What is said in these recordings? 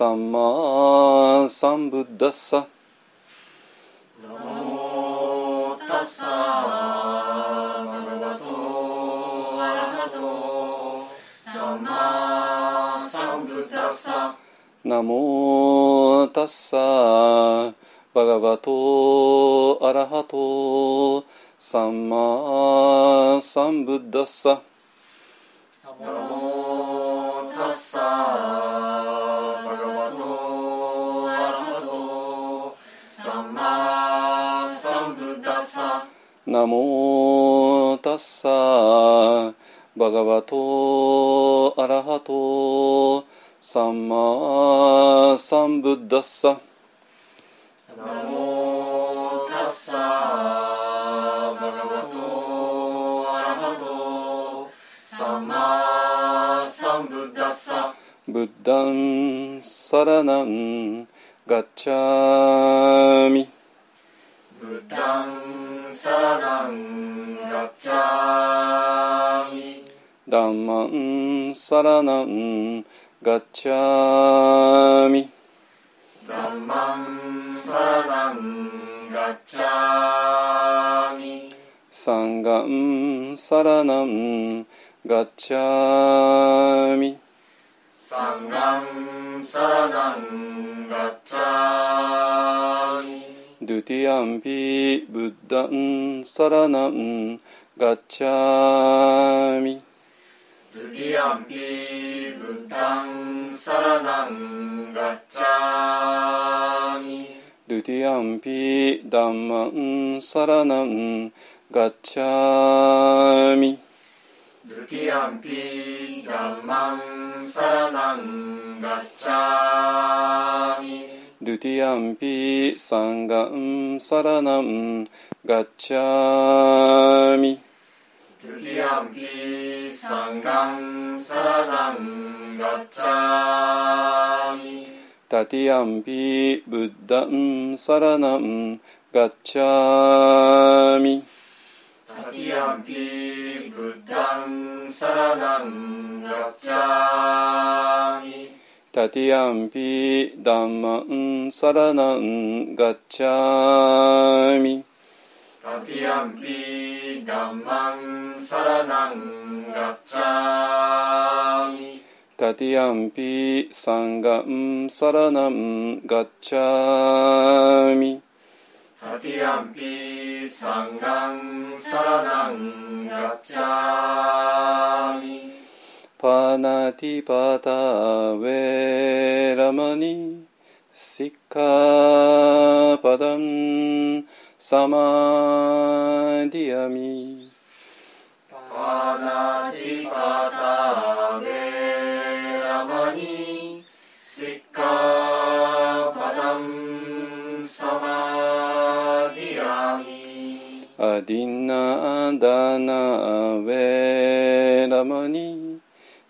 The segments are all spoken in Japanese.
サンマサンブッダッサナモタッサバガバトアラハトサンマサンブッダッサナモタッサバガバトアラハトサンマサンブッダッサナモタッサバガバトアラハトサンマサンブッダッサ。ナモタッサバガバトアラハトサンマサンブッダッサ。ブッダンサラナンガッチャミ。ブッダンサラナンガッチャミダンマンサラナンガッチャミダンマンサラナンガッチャミサンガンサラナンガッチャミサンガンサラナンガッチャミドゥティアンピブッダンサラナンガッチャミドゥティアンピブッダンサラナンガッチャミドゥティアンピダンマンサラナンガッチャミドゥティアンピダンマンサラナンガッチャミドゥティアンピサンガンサラナンガッチャミドゥティアンピサンガンサラナンガッチャミ。タティアンピブッダンサラナンガッチャミタティアンピブッダンサラナンガッチャミタティアンピダンマンサラナンガッチャミタティアンピダンマンサラナンガッチャミタティアンピサンガンサラナンガッチャミタティアンピサンガンサラナンガッチャミパナティパタウェラマニシッカパダンサマディアミパナティパタベラマニシッカパダンサマディアミアディナダナウェラマニ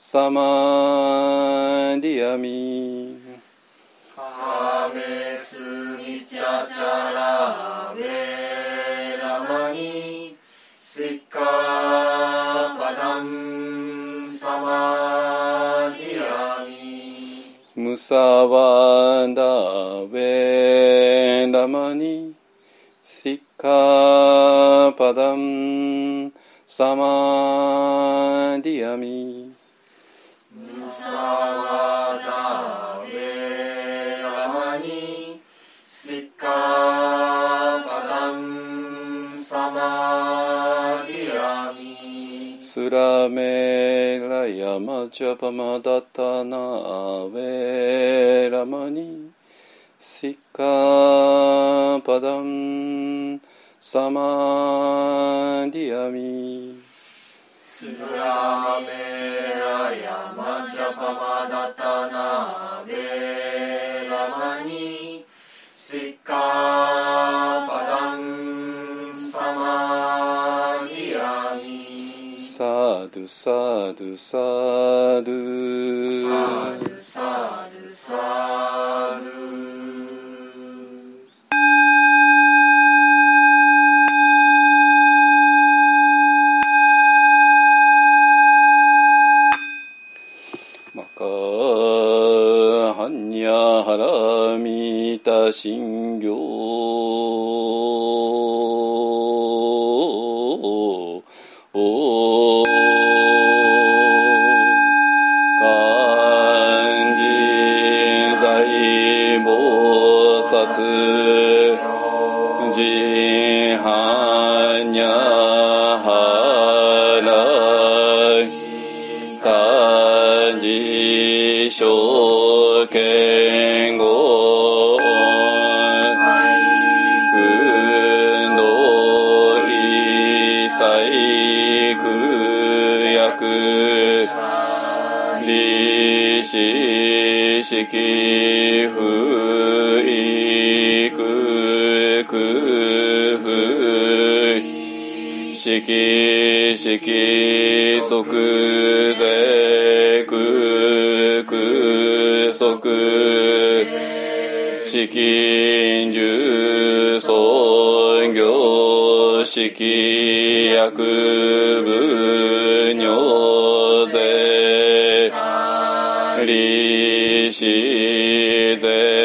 サマディアミカメスミチャチャラウェラマニシッカパダンサマディアミカメスミチャチャラベラマニシッカパダンサマディアミムサワダウェラマニシッカパダンサマディアミムサワダベラマニシッカパダンサマディアミスラメラヤマジャパマダタナアウェラマニシッカパダンサマディアミスラメラヤマジャパマダタナベラマニシッカパダンサマアミサドサドサドサドサドサドた信行識不意く空不意識識即税空空即資金流創業式薬部尿税心在。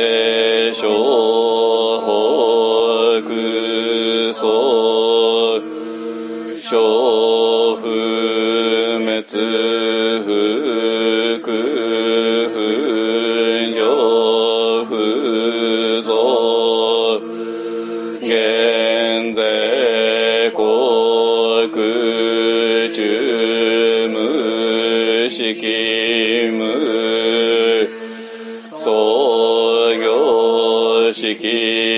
Shiki.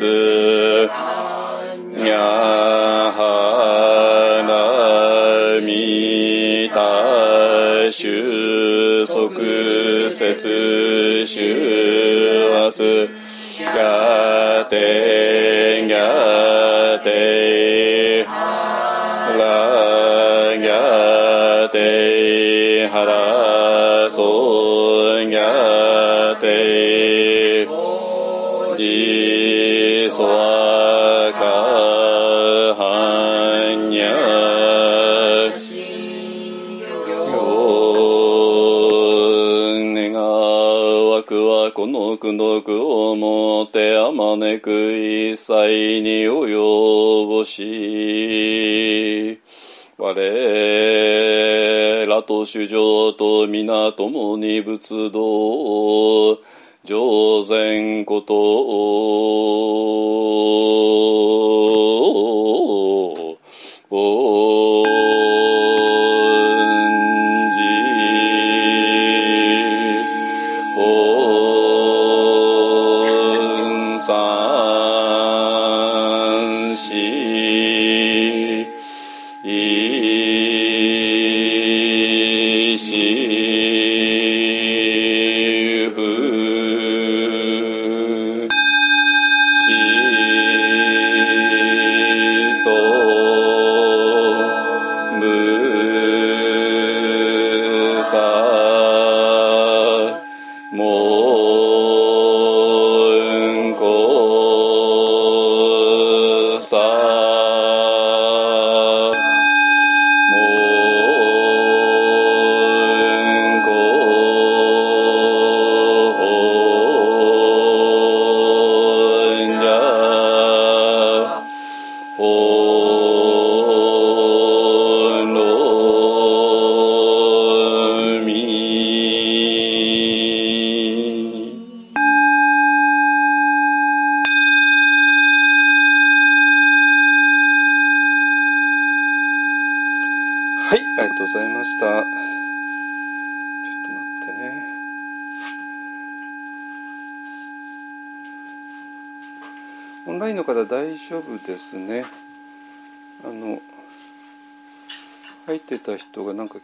公説にゃはらみた収束節終末がてがてらがてはらこの苦毒をもてあまねく一切に及ぼし我らと主上と皆共に仏道上善こと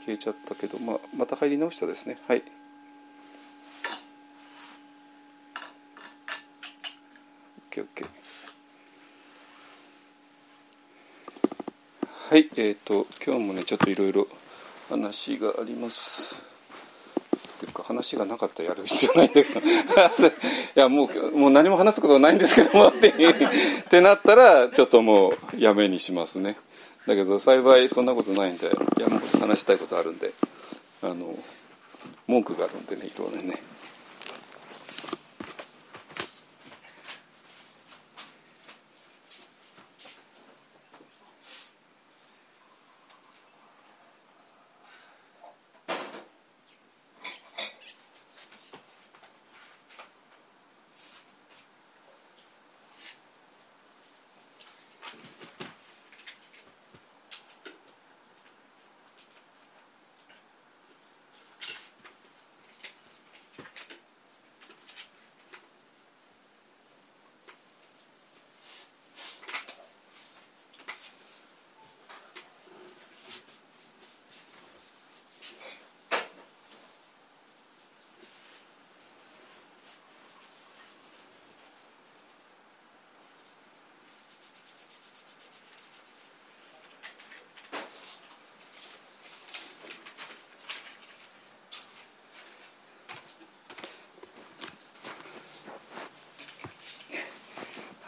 消えちゃったけど、まあ、また入り直したですね。はい。OKOK。はい、えっ、と今日もねちょっといろいろ話があります。っていうか話がなかったらやる必要ないんだけどいやもうもう何も話すことはないんですけども ってなったらちょっともうやめにしますねだけど幸いそんなことないんで山ほど話したいことあるんであの文句があるんでねいろいろね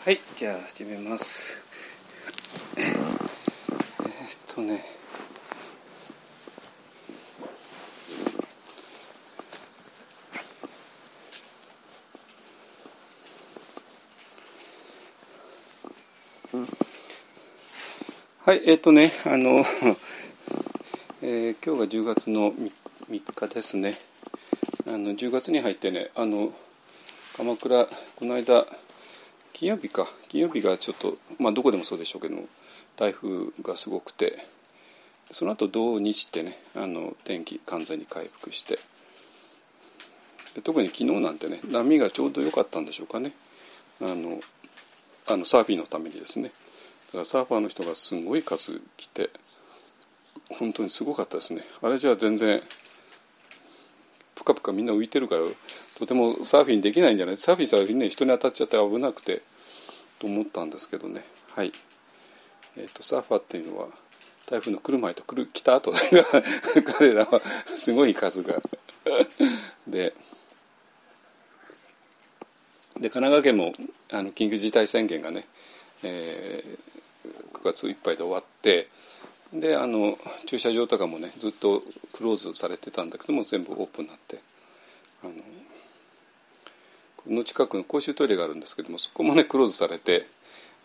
はいじゃあ始めます。えっとね。はいえっとねあの、えー今日が10月の 3, 日ですね。あの10月に入ってねあの鎌倉この間金曜日か。金曜日がちょっとまあどこでもそうでしょうけど台風がすごくてその後土日ってねあの天気完全に回復してで特に昨日なんてね波がちょうど良かったんでしょうかね。あのあのサーフィンのためにですね。だからサーファーの人がすごい数来て本当にすごかったですね。あれじゃあ全然ぷかぷかみんな浮いてるからとてもサーフィンできないんじゃない？サーフィンしたらね人に当たっちゃって危なくてと思ったんですけどね。はい、えーと、サーファーっていうのは台風の来る前と来る来た後 彼らはすごい数が。でで神奈川県もあの緊急事態宣言がね、えー、9月いっぱいで終わってであの駐車場とかもねずっとクローズされてたんだけども全部オープンになってあのの近くの公衆トイレがあるんですけどもそこもねクローズされて、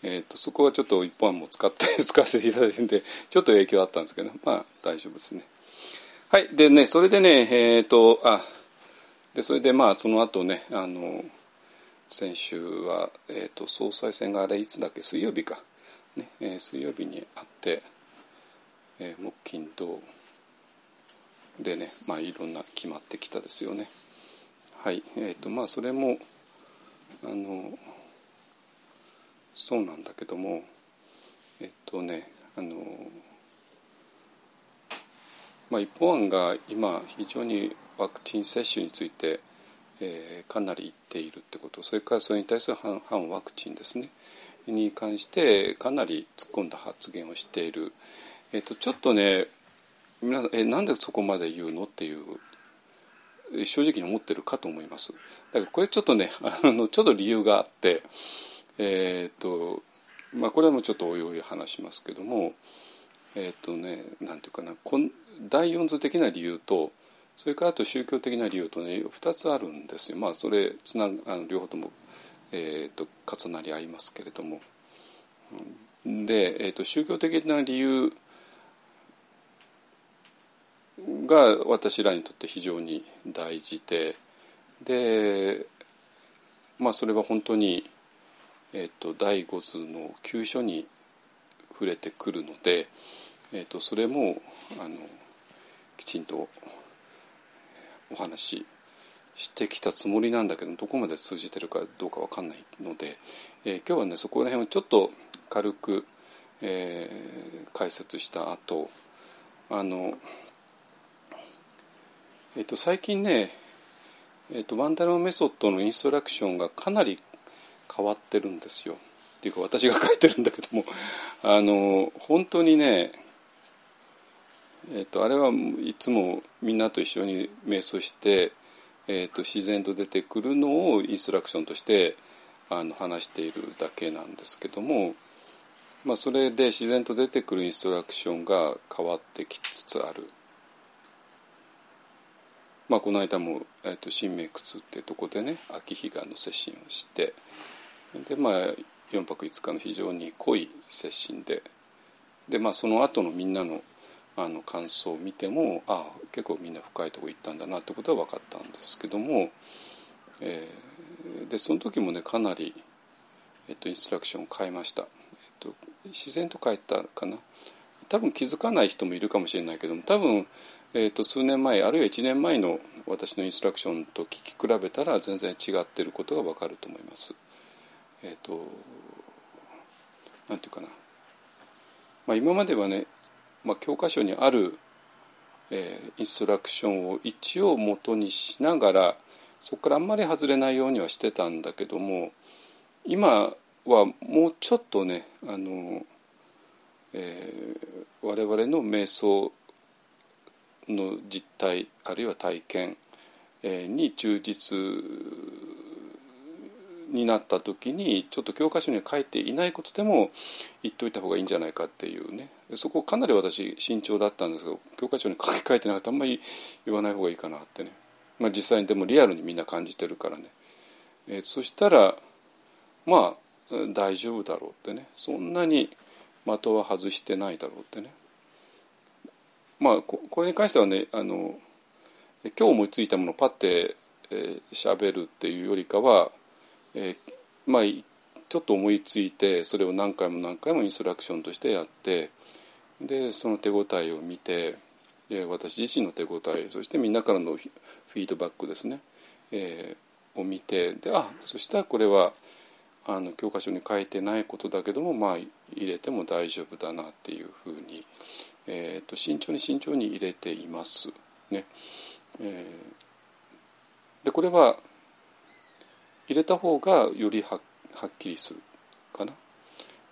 えーと、そこはちょっと一般も使って使わせていただいてんでちょっと影響あったんですけどまあ大丈夫ですね。はい。でねそれでねえっ、ー、とあでそれでまあその後ねあの先週は、えーと、総裁選があれいつだっけ？水曜日か、ねえー、水曜日にあって、えー、木金土でねまあいろんな決まってきたですよね。はい。えーとまあ、それもあのそうなんだけどもえっとねあの、まあ、一方案が今非常にワクチン接種についてえー、かなり言っているってこと。それからそれに対する反反ワクチンですね。に関してかなり突っ込んだ発言をしている、えーと、ちょっとね皆さんえなんでそこまで言うのっていう正直に思ってるかと思います。だからこれちょっとね あのちょっと理由があってえっ、ー、とまあこれもちょっとおいおい話しますけどもえっ、ー、とねなんていうかなこん第四図的な理由とそれからあと宗教的な理由とね2つあるんですよ。まあそれつなあの両方とも、えーと、重なり合いますけれども。で、えーと、宗教的な理由が私らにとって非常に大事ででまあそれは本当に、えーと、第五図の急所に触れてくるので、えー、とそれもあのきちんとお話ししてきたつもりなんだけどどこまで通じてるかどうか分かんないので、えー、今日はねそこら辺をちょっと軽く、えー、解説した後あの、えーと、最近ね、えーと、ワンダロメソッドのインストラクションがかなり変わってるんですよ。っていうか私が書いてるんだけども あの本当にねえーと、あれはいつもみんなと一緒に瞑想して、えーと、自然と出てくるのをインストラクションとしてあの話しているだけなんですけども、まあ、それで自然と出てくるインストラクションが変わってきつつある。まあ、この間も、えーと、新明窟っていうとこでね秋彼岸の接心をしてで、まあ、4泊5日の非常に濃い接心でで、まあ、その後のみんなのあの感想を見てもああ結構みんな深いとこ行ったんだなってことは分かったんですけども、えー、でその時もねかなり、えっと、インストラクションを変えました、えっと、自然と変えたかな。多分気づかない人もいるかもしれないけども多分、えっと、数年前あるいは1年前の私のインストラクションと聞き比べたら全然違ってることが分かると思います。えっとなんていうかな、まあ、今まではねまあ、教科書にある、えー、インストラクションを一応元にしながらそこからあんまり外れないようにはしてたんだけども今はもうちょっとねあの、えー、我々の瞑想の実態あるいは体験、に忠実になった時にちょっと教科書に書いていないことでも言っといた方がいいんじゃないかっていうね。そこかなり私慎重だったんですけど教科書に書き換えてなかったあんまり言わない方がいいかなってね、まあ、実際にでもリアルにみんな感じてるからね、えー、そしたらまあ大丈夫だろうってね。そんなに的は外してないだろうってね。まあこれに関してはねあの今日思いついたものをパッて喋、えー、るっていうよりかはえー、まあちょっと思いついてそれを何回も何回もインストラクションとしてやってでその手応えを見てで私自身の手応えそしてみんなからのフィードバックですね、えー、を見てであそしたらこれはあの教科書に書いてないことだけどもまあ入れても大丈夫だなっていうふうに、えーと、慎重に慎重に入れています。ねえー、でこれは入れた方がよりはっきりするかな。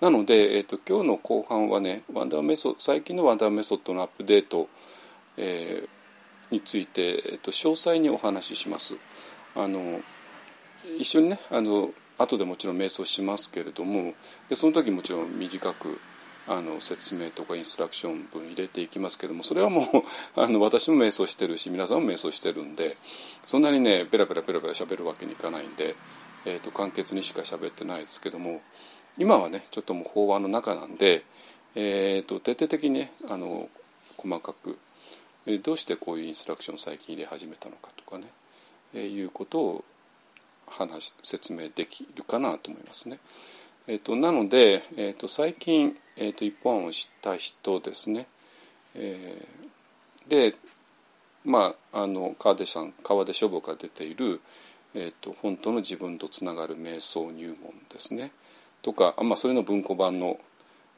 なので、えーと、今日の後半はねワンダーメソ最近のワンダーメソッドのアップデート、えー、について、えーと、詳細にお話しします。あの一緒にねあの後でもちろん瞑想しますけれどもでその時もちろん短くあの説明とかインストラクション文入れていきますけどもそれはもう あの私も瞑想してるし皆さんも瞑想してるんでそんなにねペラペラペラペラ喋るわけにいかないんで、えーと、簡潔にしか喋ってないですけども今はねちょっともう法話の中なんで、えーと、徹底的にねあの細かくえどうしてこういうインストラクションを最近入れ始めたのかとかね、えー、いうことを話説明できるかなと思いますね。えーと、なので、えーと、最近、えーと、一本案を知った人ですね、えー、でまああの川出さん川出書房から出ている、えー、と本当の自分とつながる瞑想入門ですね。とか、まあ、それの文庫版の、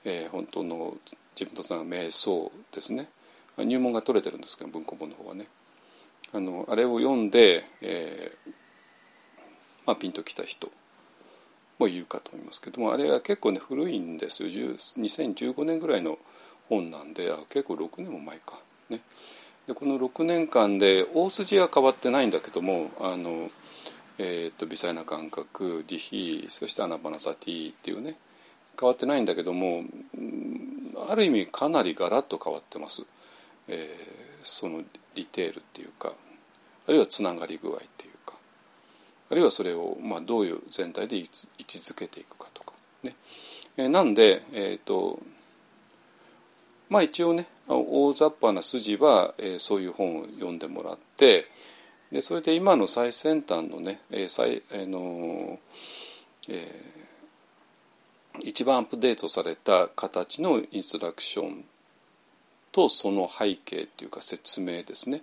えー、本当の自分とつながる瞑想ですね。入門が取れてるんですけど文庫本の方はね。あのあれを読んで、えーまあ、ピンときた人。もいるかと思いますけどもあれは結構ね古いんですよ。2015年ぐらいの本なんで結構6年も前か。ね、でこの6年間で大筋は変わってないんだけどもあの、えーと、微細な感覚慈悲そしてアナバナサティっていうね変わってないんだけどもある意味かなりガラッと変わってます、えー、そのディテールっていうかあるいはつながり具合っていう。あるいはそれをまあどういう全体で位置づけていくかとかね。え、なんで、えーとまあ、一応ね大雑把な筋は、えー、そういう本を読んでもらってでそれで今の最先端のね、えー最えーのえー、一番アップデートされた形のインストラクションとその背景というか説明ですね、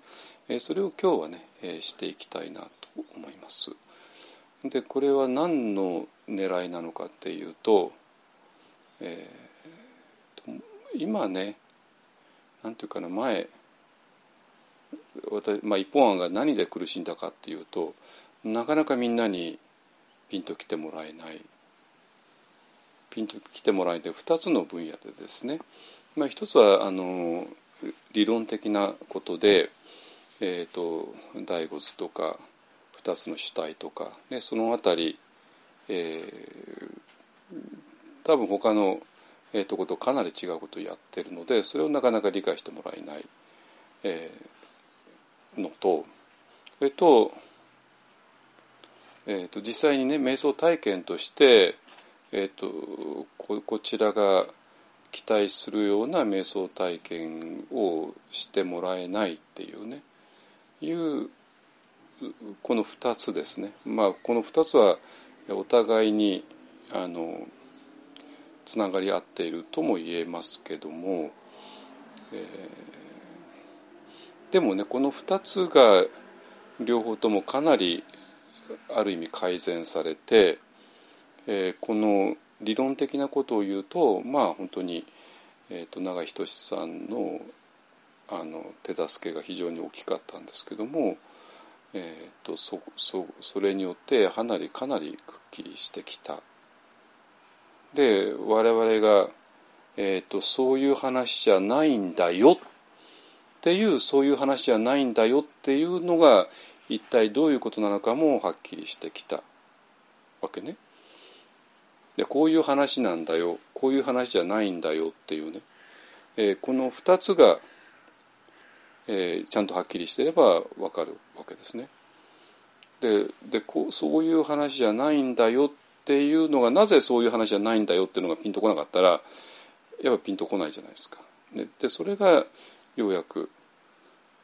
えー、それを今日はね、えー、していきたいなと思います。でこれは何の狙いなのかっていうと、えー、今ね何て言うかな前私、まあ、一本案が何で苦しんだかっていうとなかなかみんなにピンと来てもらえない。ピンと来てもらえて2つの分野でですね、まあ、一つはあの理論的なことで、えーと第五図とか2つの主体とか、ね、その辺り、えー、多分他の、えー、とことかなり違うことをやってるのでそれをなかなか理解してもらえない、えー、のと。それと,、えーと、実際にね瞑想体験として、えーと、ここちらが期待するような瞑想体験をしてもらえないっていうねいうこの2つですね、まあ、この2つはお互いにあのつながり合っているとも言えますけども、えー、でもねこの2つが両方ともかなりある意味改善されて、えー、この理論的なことを言うとまあ本当に、えーと、永井仁さんのあの手助けが非常に大きかったんですけども。えーと、そそそれによってかなりかなりくっきりしてきた。で我々が、えーと、そういう話じゃないんだよっていうそういう話じゃないんだよっていうのが一体どういうことなのかもはっきりしてきたわけね。でこういう話なんだよこういう話じゃないんだよっていうね、えー、この2つがえー、ちゃんとはっきりしてれば分かるわけですね。ででこうそういう話じゃないんだよっていうのがなぜそういう話じゃないんだよっていうのがピンとこなかったらやっぱピンとこないじゃないですか。ででそれがようやく、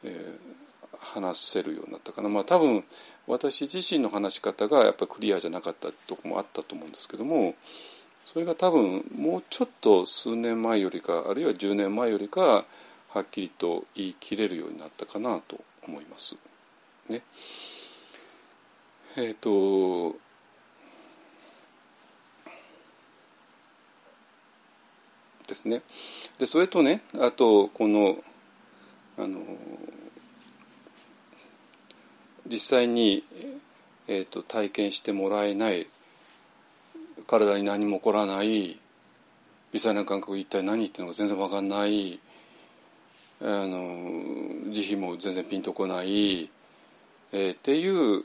えー、話せるようになったかな。まあ多分私自身の話し方がやっぱクリアじゃなかったとこもあったと思うんですけども、それが多分もうちょっと数年前よりかあるいは10年前よりかはっきりと言い切れるようになったかなと思います。ね、えっ、ー、とですね。でそれとねあとこのあの実際に、えーと、体験してもらえない体に何も起こらない微細な感覚一体何っていうのが全然分かんないあの慈悲も全然ピンとこない、えー、っていう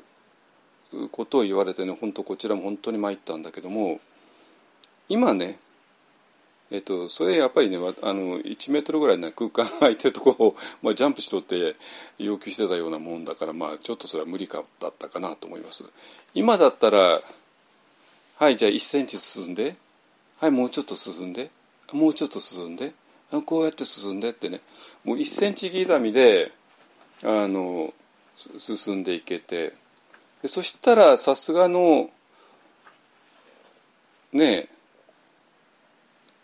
ことを言われてね本当こちらも本当に参ったんだけども今ねえっと、それやっぱりねあの1メートルぐらいの空間空いてるところを、まあ、ジャンプしろって要求してたようなもんだから、まあ、ちょっとそれは無理かだったかなと思います。今だったらはいじゃあ1センチ進んではいもうちょっと進んでもうちょっと進んでこうやって進んでってね。もう1センチ刻みであの進んでいけて。でそしたらさすがのね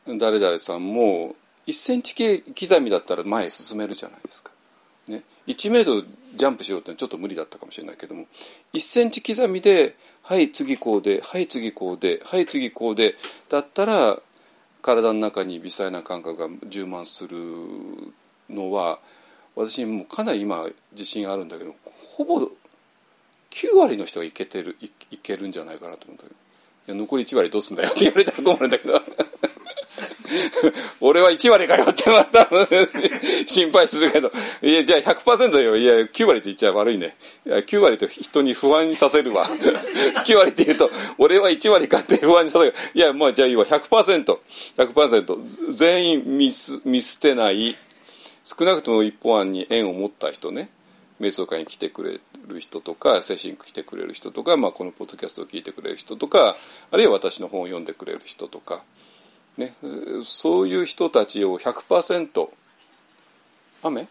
え誰々さんも1センチ刻みだったら前へ進めるじゃないですか。ね、1メートルジャンプしろってのはちょっと無理だったかもしれないけども。1センチ刻みで「はい次こうではい次こうではい次こうで」だったら体の中に微細な感覚が充満するのは私もかなり今自信あるんだけどほぼ9割の人がいけてるいけるんじゃないかなと思ったけど。いや残り1割どうすんだよって言われたら困るんだけど。俺は1割かよってまた心配するけど。いやじゃあ100%よ。いや9割って言っちゃ悪いね。い9割と人に不安にさせるわ。9割って言うと俺は1割かって不安にさせる。いやまあじゃあいいわ。100%100% 全員見す見捨てない。少なくとも一方案に縁を持った人ね。瞑想会に来てくれる人とか精神来てくれる人とか、まあ、このポッドキャストを聞いてくれる人とかあるいは私の本を読んでくれる人とか。ね、そういう人たちを100%雨、うん、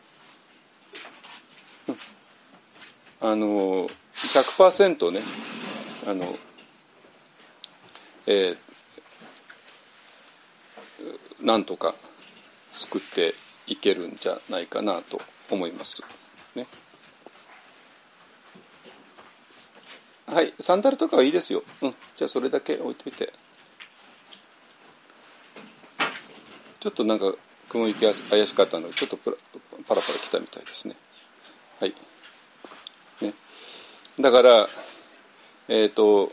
あの100%ねあの、えー、なんとか救っていけるんじゃないかなと思います。ね、はいサンダルとかはいいですよ。うん、じゃあそれだけ置いといて。ちょっとなんか雲行き怪しかったのでちょっとパラパラ来たみたいですね。はい。ね。だからえっ、ー、と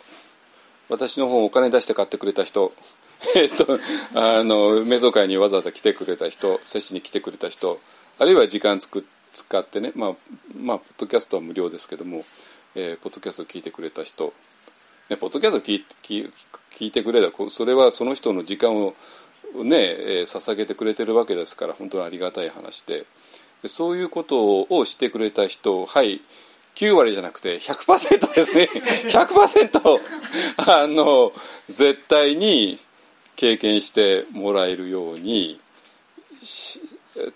私の本をお金出して買ってくれた人 えっとあの瞑想会にわざわざ来てくれた人接しに来てくれた人あるいは時間つく使ってねまあまあポッドキャストは無料ですけども、えー、ポッドキャストを聞いてくれた人、ね、ポッドキャストを聞い聞聞いてくれたそれはその人の時間をね、えー、捧げてくれてるわけですから本当にありがたい話で。そういうことをしてくれた人はい9割じゃなくて100%ですね。100%あの絶対に経験してもらえるように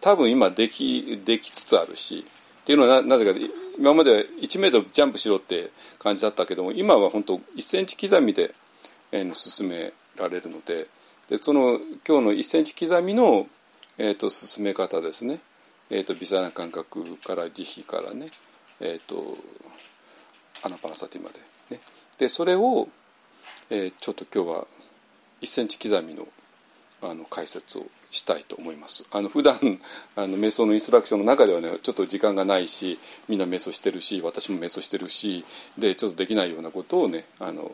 多分今できできつつあるしっていうのはなぜか今までは1メートルジャンプしろって感じだったけども今は本当1センチ刻みで、えー、進められるのででその今日の1センチ刻みの、えーと、進め方ですね、えーと、微細な感覚から慈悲からね、えーと、アナパナサティまで、ね、でそれを、えー、ちょっと今日は1センチ刻みのあの解説をしたいと思います。あの普段あの瞑想のインストラクションの中ではねちょっと時間がないしみんな瞑想してるし私も瞑想してるしでちょっとできないようなことをねあの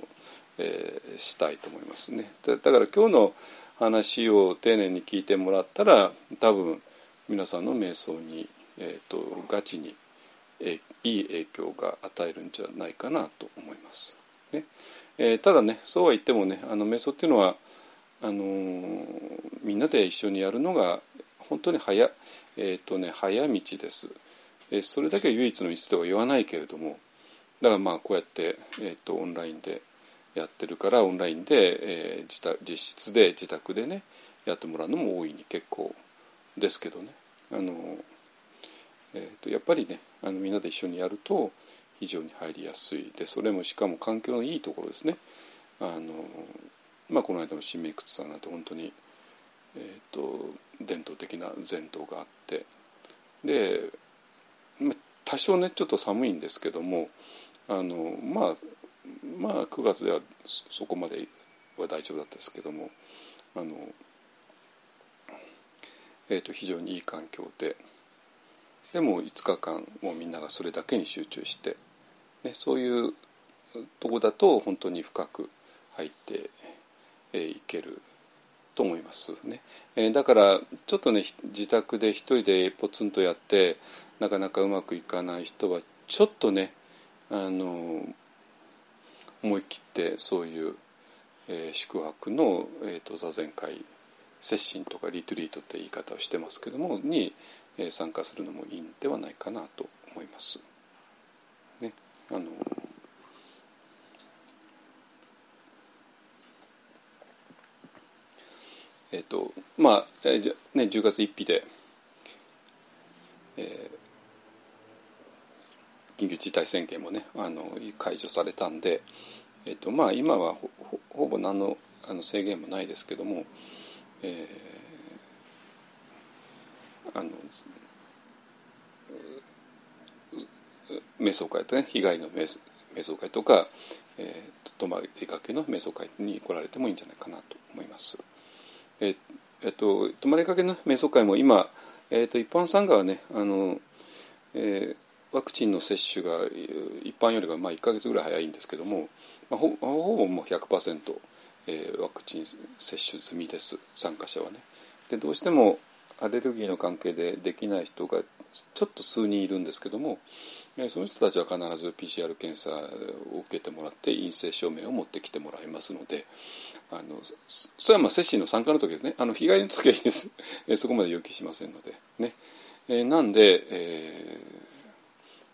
えー、したいと思いますね。だから今日の話を丁寧に聞いてもらったら多分皆さんの瞑想に、えーと、ガチに、え、いい影響が与えるんじゃないかなと思います。ね。えー、ただねそうは言ってもねあの瞑想っていうのはあのー、みんなで一緒にやるのが本当に早,、えーとね、早道です、えー、それだけ唯一の道とは言わないけれどもだからまあこうやって、えーとオンラインでやってるからオンラインで、えー、自宅実質で自宅でねやってもらうのも大いに結構ですけどね。あの、えーと、やっぱりねあのみんなで一緒にやると非常に入りやすい。でそれもしかも環境のいいところですね。あのまあ、この間の新明窟さんなんて本当に、えーと、伝統的な伝統があって。で、まあ、多少ねちょっと寒いんですけどもあのまあまあ9月ではそこまでは大丈夫だったですけどもあの、えーと、非常にいい環境ででも5日間もみんながそれだけに集中して、ね、そういうとこだと本当に深く入っていけると思いますね、えー、だからちょっとね自宅で一人でポツンとやってなかなかうまくいかない人はちょっとねあの思い切ってそういう、えー、宿泊の、えーと、座禅会接心とかリトリートって言い方をしてますけどもに、えー、参加するのもいいんではないかなと思います。ね、あのえっ、とまあ、えー、じゃね10月1日で、えー、緊急事態宣言もねあの解除されたんで、えーとまあ、今はほぼ何のあの制限もないですけども、えー、あの瞑想会とね被害の瞑想会とか、えー、泊まりがけの瞑想会に来られてもいいんじゃないかなと思います。えっと、泊まりかけの瞑想会も今、えっと、一般参加はねあの、えー、ワクチンの接種が一般よりはまあ1か月ぐらい早いんですけども、まあ、ほほぼもう100%、えー、ワクチン接種済みです参加者はね。でどうしてもアレルギーの関係でできない人がちょっと数人いるんですけどもその人たちは必ず PCR 検査を受けてもらって陰性証明を持ってきてもらいますのであのそれはまあ接種の参加の時ですね。あの被害の時はそこまで要求しませんので。ね、えー、なんで、えー、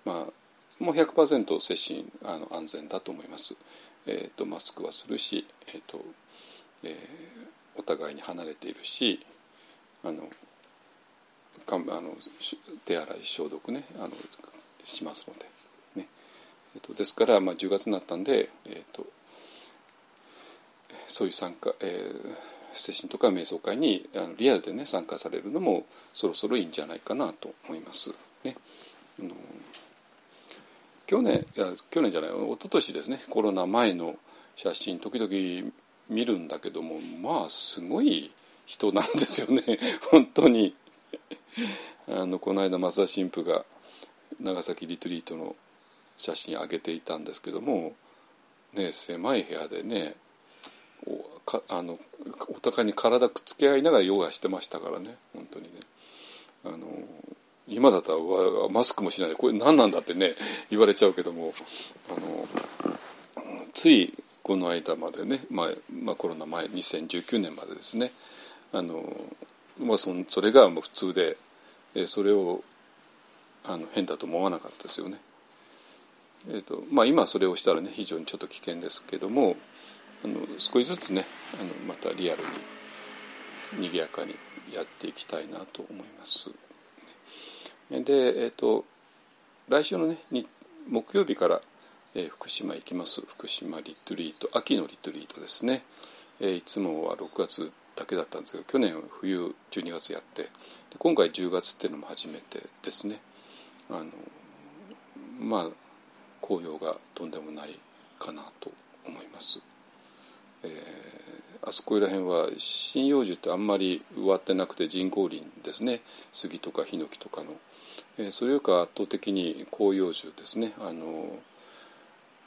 まあもう100%接種あの安全だと思います、えーと、マスクはするし、えーとえー、お互いに離れているしあのかあの手洗い消毒ねあのしますので、ね。えーと、ですから、まあ、10月になったんで、えーとそういう参加、えー、精神とか瞑想会にあのリアルでね参加されるのもそろそろいいんじゃないかなと思います。ね、あの去年いや去年じゃない一昨年ですね。コロナ前の写真時々見るんだけどもまあすごい人なんですよね。本当に。あのこの間松田神父が長崎リトリートの写真上げていたんですけども、ね、狭い部屋でねあのお互いに体くっつけ合いながらヨガしてましたからね。本当にね。あの今だったらマスクもしないでこれ何なんだってね言われちゃうけどもあのついこの間までね、まあ、まあコロナ前2019年までですねあの、まあ、そそれがもう普通でそれをあの変だと思わなかったですよね。えーとまあ、今それをしたらね非常にちょっと危険ですけどもあの少しずつねあのまたリアルに賑やかにやっていきたいなと思います。で、えーと、来週のね木曜日から、えー、福島行きます。福島リトリート秋のリトリートですね、えー、いつもは6月だけだったんですけど去年冬12月やって今回10月っていうのも初めてですね。あのまあ紅葉がとんでもないかなと思います。えー、あそこら辺は針葉樹ってあんまり植わってなくて人工林ですね。杉とかヒノキとかの、え、それよりか圧倒的に広葉樹ですね。あの、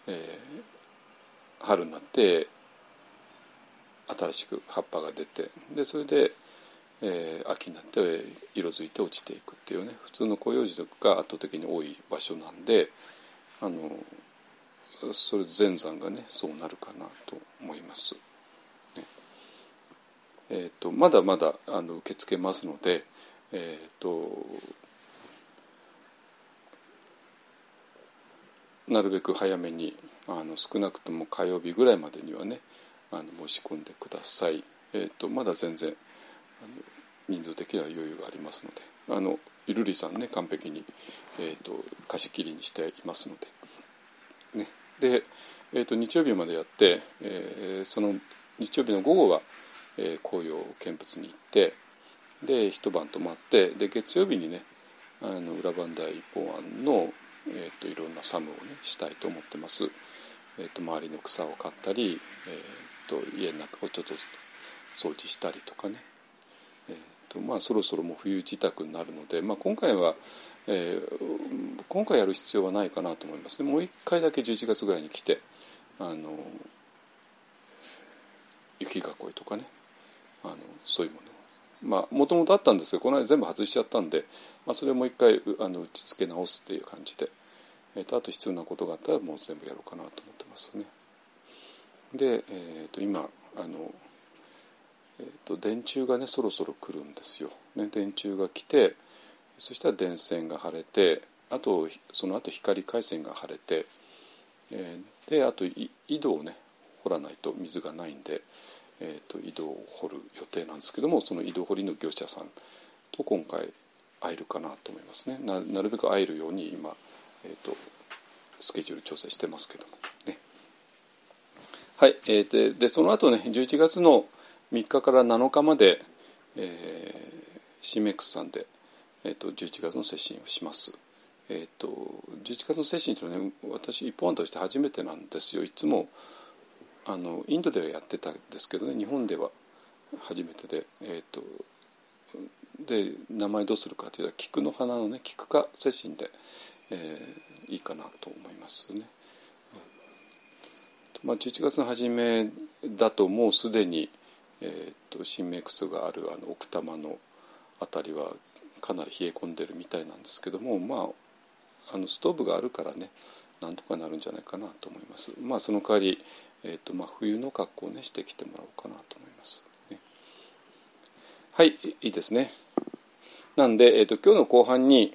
えー、春になって新しく葉っぱが出てでそれで、えー、秋になって色づいて落ちていくっていうね。普通の広葉樹が圧倒的に多い場所なんであのそれ全山がねそうなるかなと思います。えーと、まだまだあの受け付けますので、えーと、なるべく早めにあの少なくとも火曜日ぐらいまでにはねあの申し込んでください。えーと、まだ全然あの人数的には余裕がありますのであのゆるりさんね完璧に、えー、と貸し切りにしていますので。ねで、えーと、日曜日までやって、えー、その日曜日の午後は、えー、紅葉見物に行ってで一晩泊まってで月曜日にねあの裏磐梯一本庵の、えーと、いろんな作務をねしたいと思ってます。えーと、周りの草を刈ったり、えーと、家の中をちょっと掃除したりとかね、えーとまあ、そろそろもう冬支度になるので、まあ、今回は、えー、今回やる必要はないかなと思いますねもう一回だけ11月ぐらいに来てあの雪囲いとかねあのそういうものもともとあったんですけどこの間全部外しちゃったんで、まあ、それをもう一回あの打ち付け直すっていう感じで、えーと、あと必要なことがあったらもう全部やろうかなと思ってますよね。で、えーと、今あの、えーと、電柱がねそろそろ来るんですよ。ね、電柱が来てそしたら電線が張れてあとその後光回線が張れて、えー、であと井戸をね掘らないと水がないんで。えーと、井戸を掘る予定なんですけどもその井戸掘りの業者さんと今回会えるかなと思いますね。なるべく会えるように今、えーと、スケジュール調整してますけどもね。はい、えー、ででその後ね11月の3日から7日まで、えー、シメックスさんで、えーと、11月の接心をします。えーと、11月の接心というのはね私一本として初めてなんですよ。いつもあのインドではやってたんですけどね日本では初めてで、えーと、で名前どうするかというと菊の花のね菊花接心で、えー、いいかなと思いますね。まあ、11月の初めだともうすでに、えーと、新メイクスがあるあの奥多摩の辺りはかなり冷え込んでるみたいなんですけどもまああのストーブがあるからねなんとかなるんじゃないかなと思います。まあその代わりえーとまあ、冬の格好をねしてきてもらおうかなと思います、ね、はいいいですねなんで、えーと、今日の後半に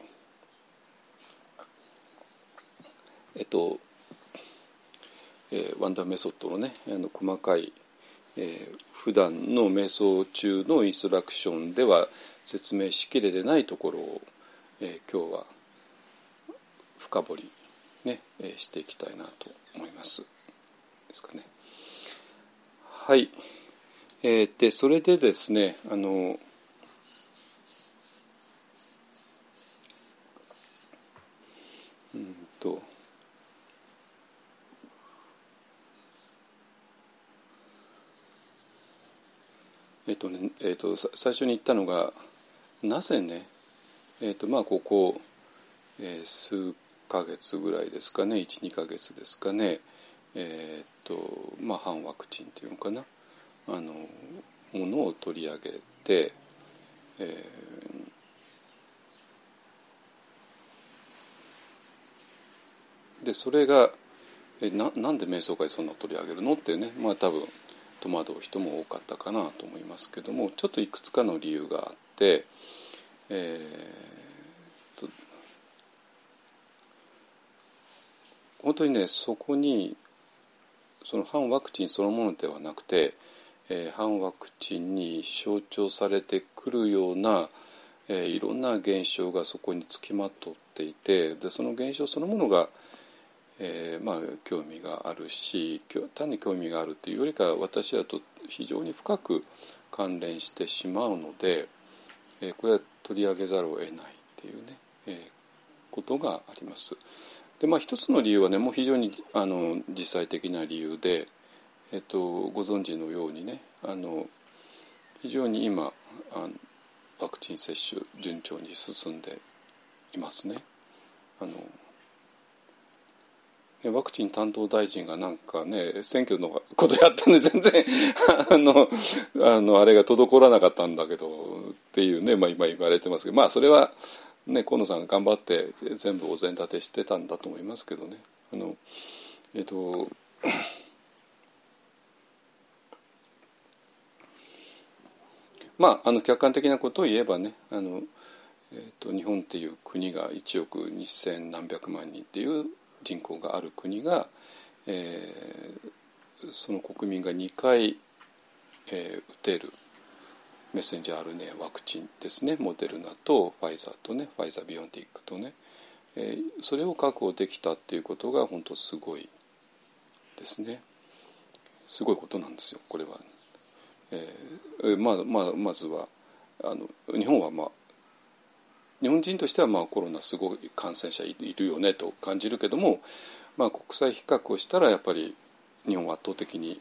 えっ、ー、と、えー、ワンダーメソッドのねあの細かい、えー、普段の瞑想中のインストラクションでは説明しきれてないところを、えー、今日は深掘りね、えー、していきたいなと思います。ですかね。はい。えー、でそれでですねあのうんとえっ、とねえっ、と最初に言ったのがなぜねえっ、とまあここ、えー、数ヶ月ぐらいですかね12ヶ月ですかねえーとまあ、反ワクチンっていうのかな。あのものを取り上げて、えー、でそれがえななんで瞑想会そんな取り上げるの？ってね。まあ多分戸惑う人も多かったかなと思いますけども。ちょっといくつかの理由があって、えー、と本当にねそこにその反ワクチンそのものではなくて、えー、反ワクチンに象徴されてくるような、えー、いろんな現象がそこにつきまとっていてでその現象そのものが、えー、まあ興味があるし単に興味があるっていうよりか私だと非常に深く関連してしまうので、え、これは取り上げざるを得ないっていうね、え、ことがあります。でまあ一つの理由はねもう非常にあの実際的な理由で、えっと、ご存知のようにねあの非常に今あのワクチン接種順調に進んでいますね。あのワクチン担当大臣がなんかね選挙のことやったんで全然あのあのあれが滞らなかったんだけどっていうね、まあ、今言われてますけどまあそれはね、河野さんが頑張って全部お膳立てしてたんだと思いますけどね。あのえっ、とまあ、あの客観的なことを言えばねあの、えーと、日本っていう国が1億2,000何百万人っていう人口がある国が、えー、その国民が2回、えー、打てるメッセンジャー RNA ワクチンですねモデルナとファイザーとねファイザービオンティックとね、えー、それを確保できたっていうことが本当すごいですね。すごいことなんですよこれは。えーまあまあ、まずはあの日本はまあ日本人としてはまあコロナすごい感染者いるよねと感じるけども、まあ、国際比較をしたらやっぱり日本は圧倒的に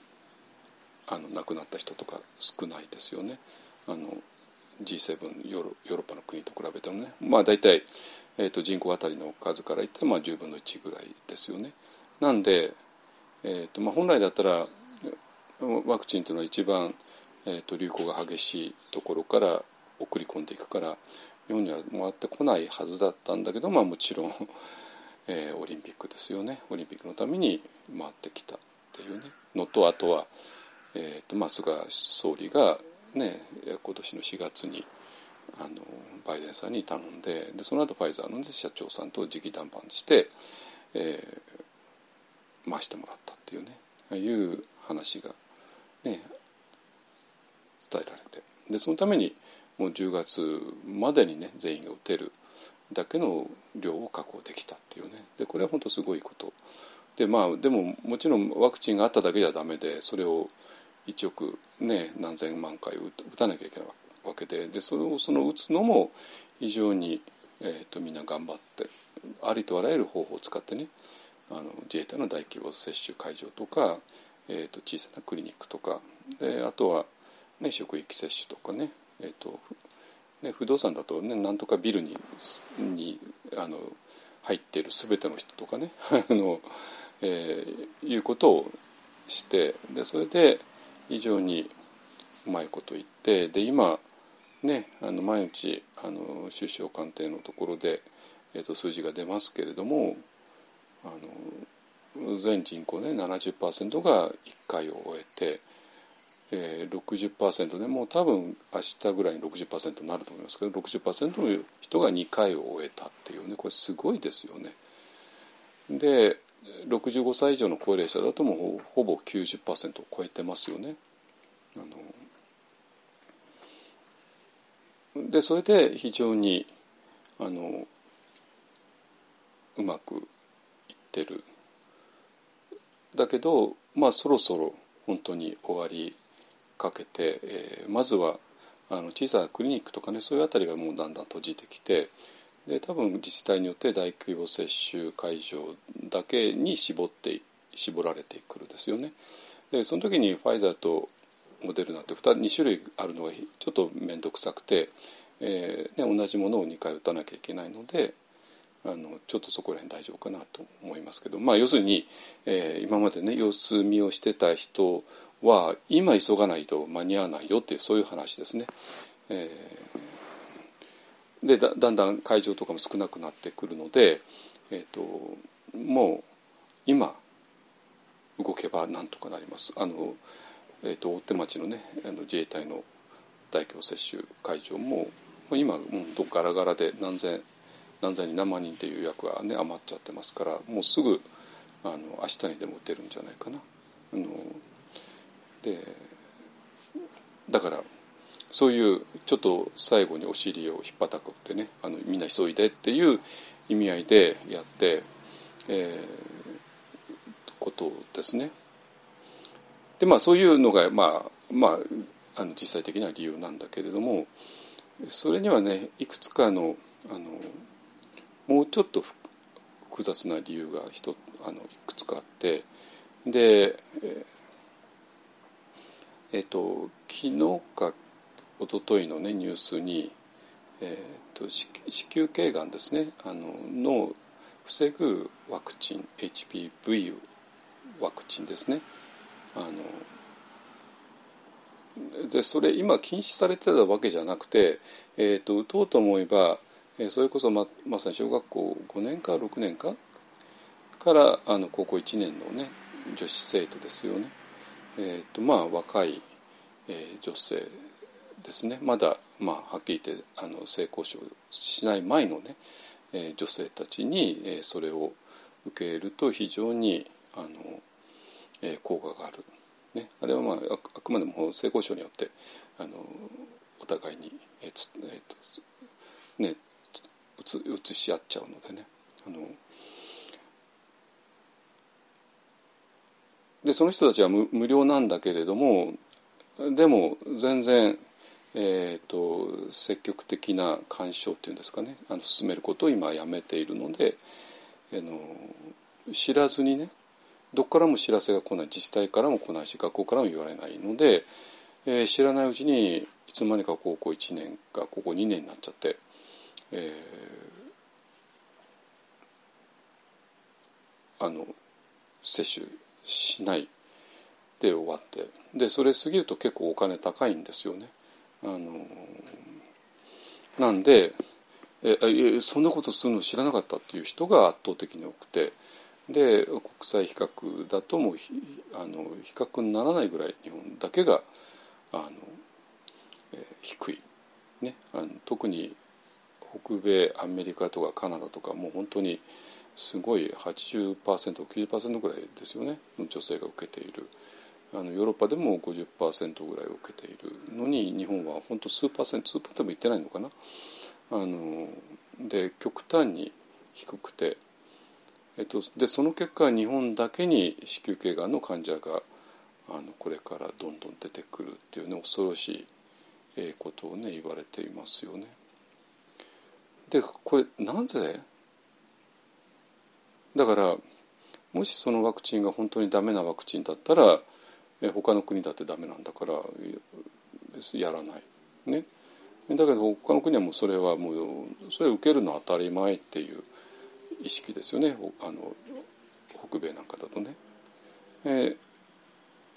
あの亡くなった人とか少ないですよね。あの G7 ヨーロヨーロッパの国と比べてもね。まあ大体、えーと、人口当たりの数から言ってまあ10分の1ぐらいですよね。なんで、えーとまあ、本来だったらワクチンというのは一番、えーと、流行が激しいところから送り込んでいくから日本には回ってこないはずだったんだけど、まあ、もちろん、えー、オリンピックですよね。オリンピックのために回ってきたっていうね。のとあとは、えーとまあ、菅総理が、ね、今年の4月にあのバイデンさんに頼んででその後ファイザーの、社長さんと直談判して、えー、回してもらったっていうねああいう話が、ね、伝えられて。でそのためにもう10月までにね全員が打てるだけの量を確保できたっていうね。でこれは本当すごいこと。でまあでももちろんワクチンがあっただけじゃダメでそれを1億、ね、何千万回打たなきゃいけないわけででそれをその打つのも非常に、えーと、みんな頑張ってありとあらゆる方法を使ってねあの自衛隊の大規模接種会場とか、えーと、小さなクリニックとかであとは、ね、職域接種とかねえーとね、不動産だとねなんとかビルににあの入っている全ての人とかね あの、えー、いうことをしてでそれで非常にうまいこと言ってで今ねあの毎日あの首相官邸のところで、えー、と数字が出ますけれどもあの全人口ね70%が1回を終えてえー、60%でもう多分明日ぐらいに60%になると思いますけど60%の人が2回を終えたっていうねこれすごいですよね。で65歳以上の高齢者だともうほぼ90%を超えてますよね。あのでそれで非常にあのうまくいってる。だけどまあそろそろ本当に終わりかけて、えー、まずはあの小さなクリニックとかねそういうあたりがもうだんだん閉じてきてで多分自治体によって大規模接種会場だけに絞って絞られてくるんですよね。でその時にファイザーとモデルナって 2, 種類あるのがちょっと面倒くさくて、えーね、同じものを2回打たなきゃいけないのであのちょっとそこら辺大丈夫かなと思いますけど、まあ、要するに、えー、今までね様子見をしてた人は今急がないと間に合わないよっていうそういう話ですね。えー、でだんだん会場とかも少なくなってくるので、えーと、もう今動けばなんとかなります。あのえーと、大手町のねあの自衛隊の大規模接種会場も今もうガラガラで何千何千人何万人っていう役はね余っちゃってますからもうすぐあの明日にでも打てるんじゃないかな。あのでだからそういうちょっと最後にお尻をひっぱたくってねあのみんな急いでっていう意味合いでやって、えー、ことですね。でまあそういうのがまあまああの実際的な理由なんだけれどもそれにはねいくつかのあのもうちょっと複雑な理由が一あのいくつかあってで、ええっと、昨日か一昨日のねニュースに、えーと、子宮頸がんですね。あのの防ぐワクチン HPV ワクチンですね。あのでそれ今禁止されてたわけじゃなくて、えーと、打とうと思えば、えー、それこそままさに小学校5年か6年かからあの高校1年のね女子生徒ですよね。えーとまあ、若い、えー、女性ですね。まだ、まあ、はっきり言ってあの性交渉しない前のね、えー、女性たちに、えー、それを受け入れると非常にあの、えー、効果がある、ね、あれは、まあ、ああくまでも性交渉によってあのお互いに、えーつえーとね、うつうつし合っちゃうのでね。あのでその人たちは無無料なんだけれどもでも全然、えーと、積極的な干渉っていうんですかねあの進めることを今やめているので、あの知らずにねどこからも知らせが来ない自治体からも来ないし学校からも言われないので、えー、知らないうちにいつの間にか高校1年か高校2年になっちゃって、えー、あの接種しないで終わってでそれ過ぎると結構お金高いんですよね。あのなんでええそんなことするの知らなかったっていう人が圧倒的に多くてで国際比較だともうあの比較にならないぐらい日本だけがあの、え低い、ね、あの特に北米アメリカとかカナダとかもう本当にすごい 80%90% ぐらいですよね女性が受けている。あのヨーロッパでも50%ぐらいを受けているのに日本は本当数パーセント数パーセントもいってないのかな？あので極端に低くて、えっと、でその結果日本だけに子宮頸がんの患者があのこれからどんどん出てくるっていうね恐ろしいことをね言われていますよね。でこれなぜ？だからもしそのワクチンが本当にダメなワクチンだったらえ他の国だってダメなんだからやらない。ね、だけど他の国はもうそれはもうそれ受けるのは当たり前っていう意識ですよねあの北米なんかだとね。え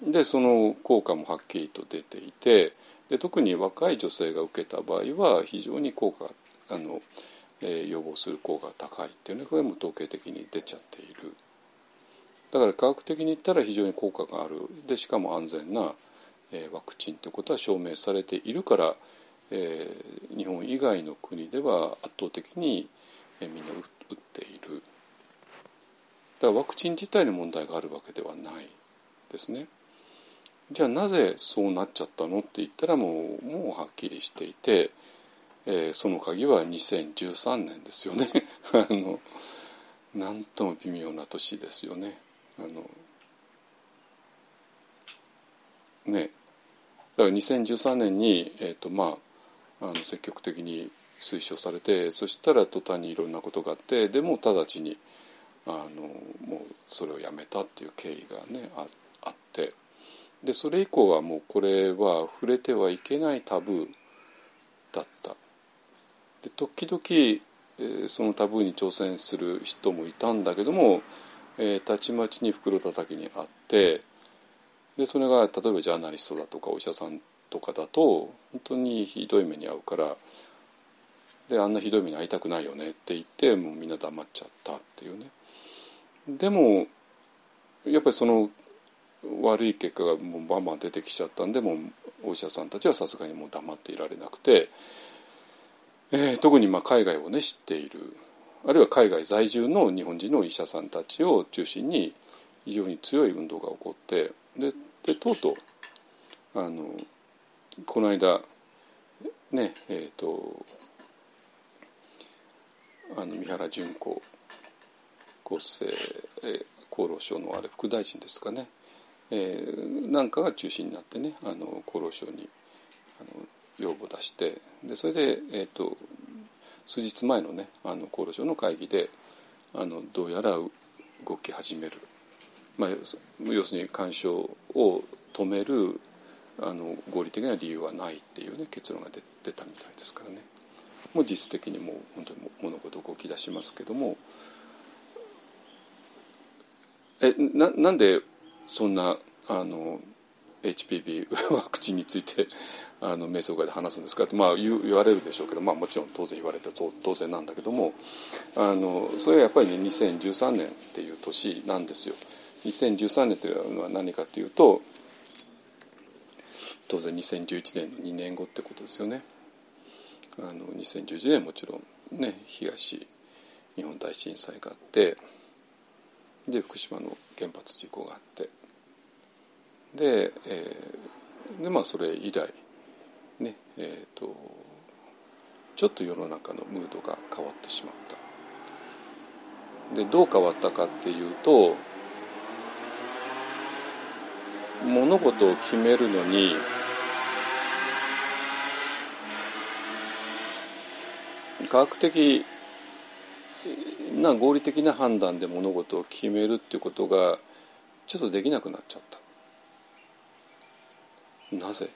でその効果もはっきりと出ていてで特に若い女性が受けた場合は非常に効果あの、えー、予防する効果が高いっていうのがこれも統計的に出ちゃっている。だから科学的に言ったら非常に効果があるでしかも安全な、えー、ワクチンということは証明されているから、えー、日本以外の国では圧倒的に、えー、みんな打っているだからワクチン自体に問題があるわけではないですね。じゃあなぜそうなっちゃったのって言ったらもうもうはっきりしていて、えー、その鍵は2013年ですよね あのなんとも微妙な年ですよね。あのねだから2013年に、えーとまあ、あの積極的に推奨されてそしたら途端にいろんなことがあってでも直ちにあのもうそれをやめたっていう経緯がねああってでそれ以降はもうこれは触れてはいけないタブーだった。で時々、えー、そのタブーに挑戦する人もいたんだけどもえー、たちまちに袋叩きにあってでそれが例えばジャーナリストだとかお医者さんとかだと本当にひどい目に遭うからであんなひどい目に遭いたくないよねって言ってもうみんな黙っちゃったっていうね。でもやっぱりその悪い結果がもうバンバン出てきちゃったんでもうお医者さんたちはさすがにもう黙っていられなくて、えー、特にまあ海外をね知っているあるいは海外在住の日本人の医者さんたちを中心に非常に強い運動が起こってででとうとうあのこの間ねえっ、ー、とあの三原淳子厚生、えー、厚労省のあれ副大臣ですかね、えー、なんかが中心になってねあの厚労省にあの要望を出してでそれで、えーと数日前のねあの厚労省の会議であのどうやら動き始める、まあ、要するに干渉を止めるあの合理的な理由はないっていうね結論が出出たみたいですからね。もう実質的にもう本当に物事動き出しますけども。えななんでそんなあの HPV ワクチンについてあの瞑想会で話すんですか？って、まあ、言言われるでしょうけど、まあ、もちろん当然言われて当然なんだけどもあのそれはやっぱりね2013年っていう年なんですよ。2013年というのは何かというと当然2011年の2年後ってことですよね。あの2011年もちろんね東日本大震災があってで福島の原発事故があってで,、えー、でまあそれ以来ねえーと、ちょっと世の中のムードが変わってしまった。でどう変わったかっていうと物事を決めるのに科学的な合理的な判断で物事を決めるっていうことがちょっとできなくなっちゃったなぜ？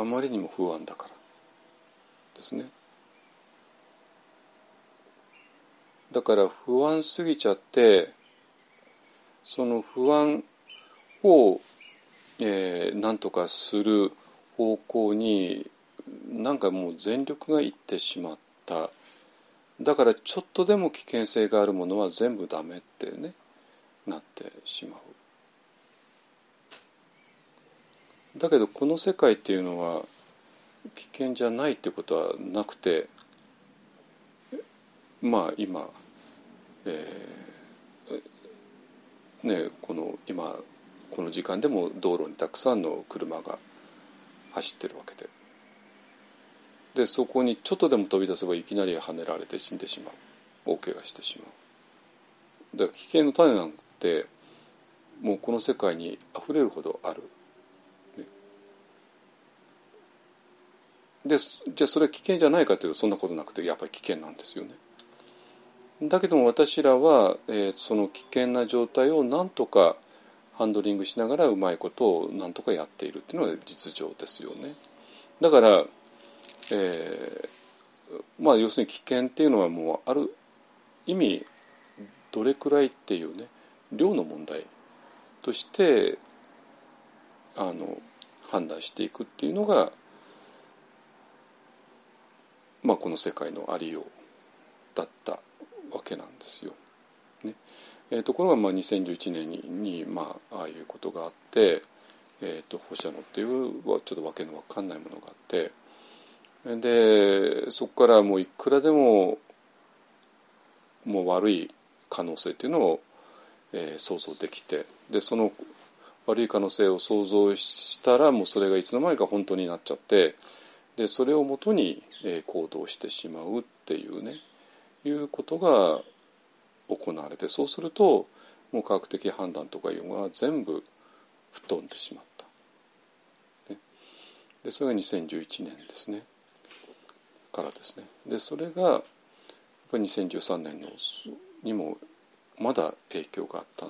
あまりにも不安だから。ですね。だから不安すぎちゃってその不安を、えー、何とかする方向になんかもう全力がいってしまった。だからちょっとでも危険性があるものは全部ダメってねなってしまう。だけどこの世界っていうのは危険じゃないってことはなくてまあ今、えー、ねこの今この時間でも道路にたくさんの車が走ってるわけででそこにちょっとでも飛び出せばいきなりはねられて死んでしまう大怪我してしまうだから危険の種なんてもうこの世界にあふれるほどある。でじゃあそれは危険じゃないかというとそんなことなくてやっぱり危険なんですよね。だけども私らは、えー、その危険な状態をなんとかハンドリングしながらうまいことをなんとかやっているっていうのが実情ですよね。だからえー、まあ要するに危険っていうのはもうある意味どれくらいっていうね量の問題としてあの判断していくっていうのが、まあ、この世界のありようだったわけなんですよ。ねえー、ところがまあ2011年に、まあ、ああいうことがあって、えー、と放射能っていうちょっとわけのわかんないものがあって。でそこからもういくらでももう悪い可能性っていうのを、えー、想像できてでその悪い可能性を想像したらもうそれがいつの間にか本当になっちゃってでそれをもとに、え、行動してしまうっていうねいうことが行われてそうするともう科学的判断とかいうのが全部吹っ飛んでしまった。ね、でそれが2011年ですね。からですねでそれがやっぱり2013年のにもまだ影響があった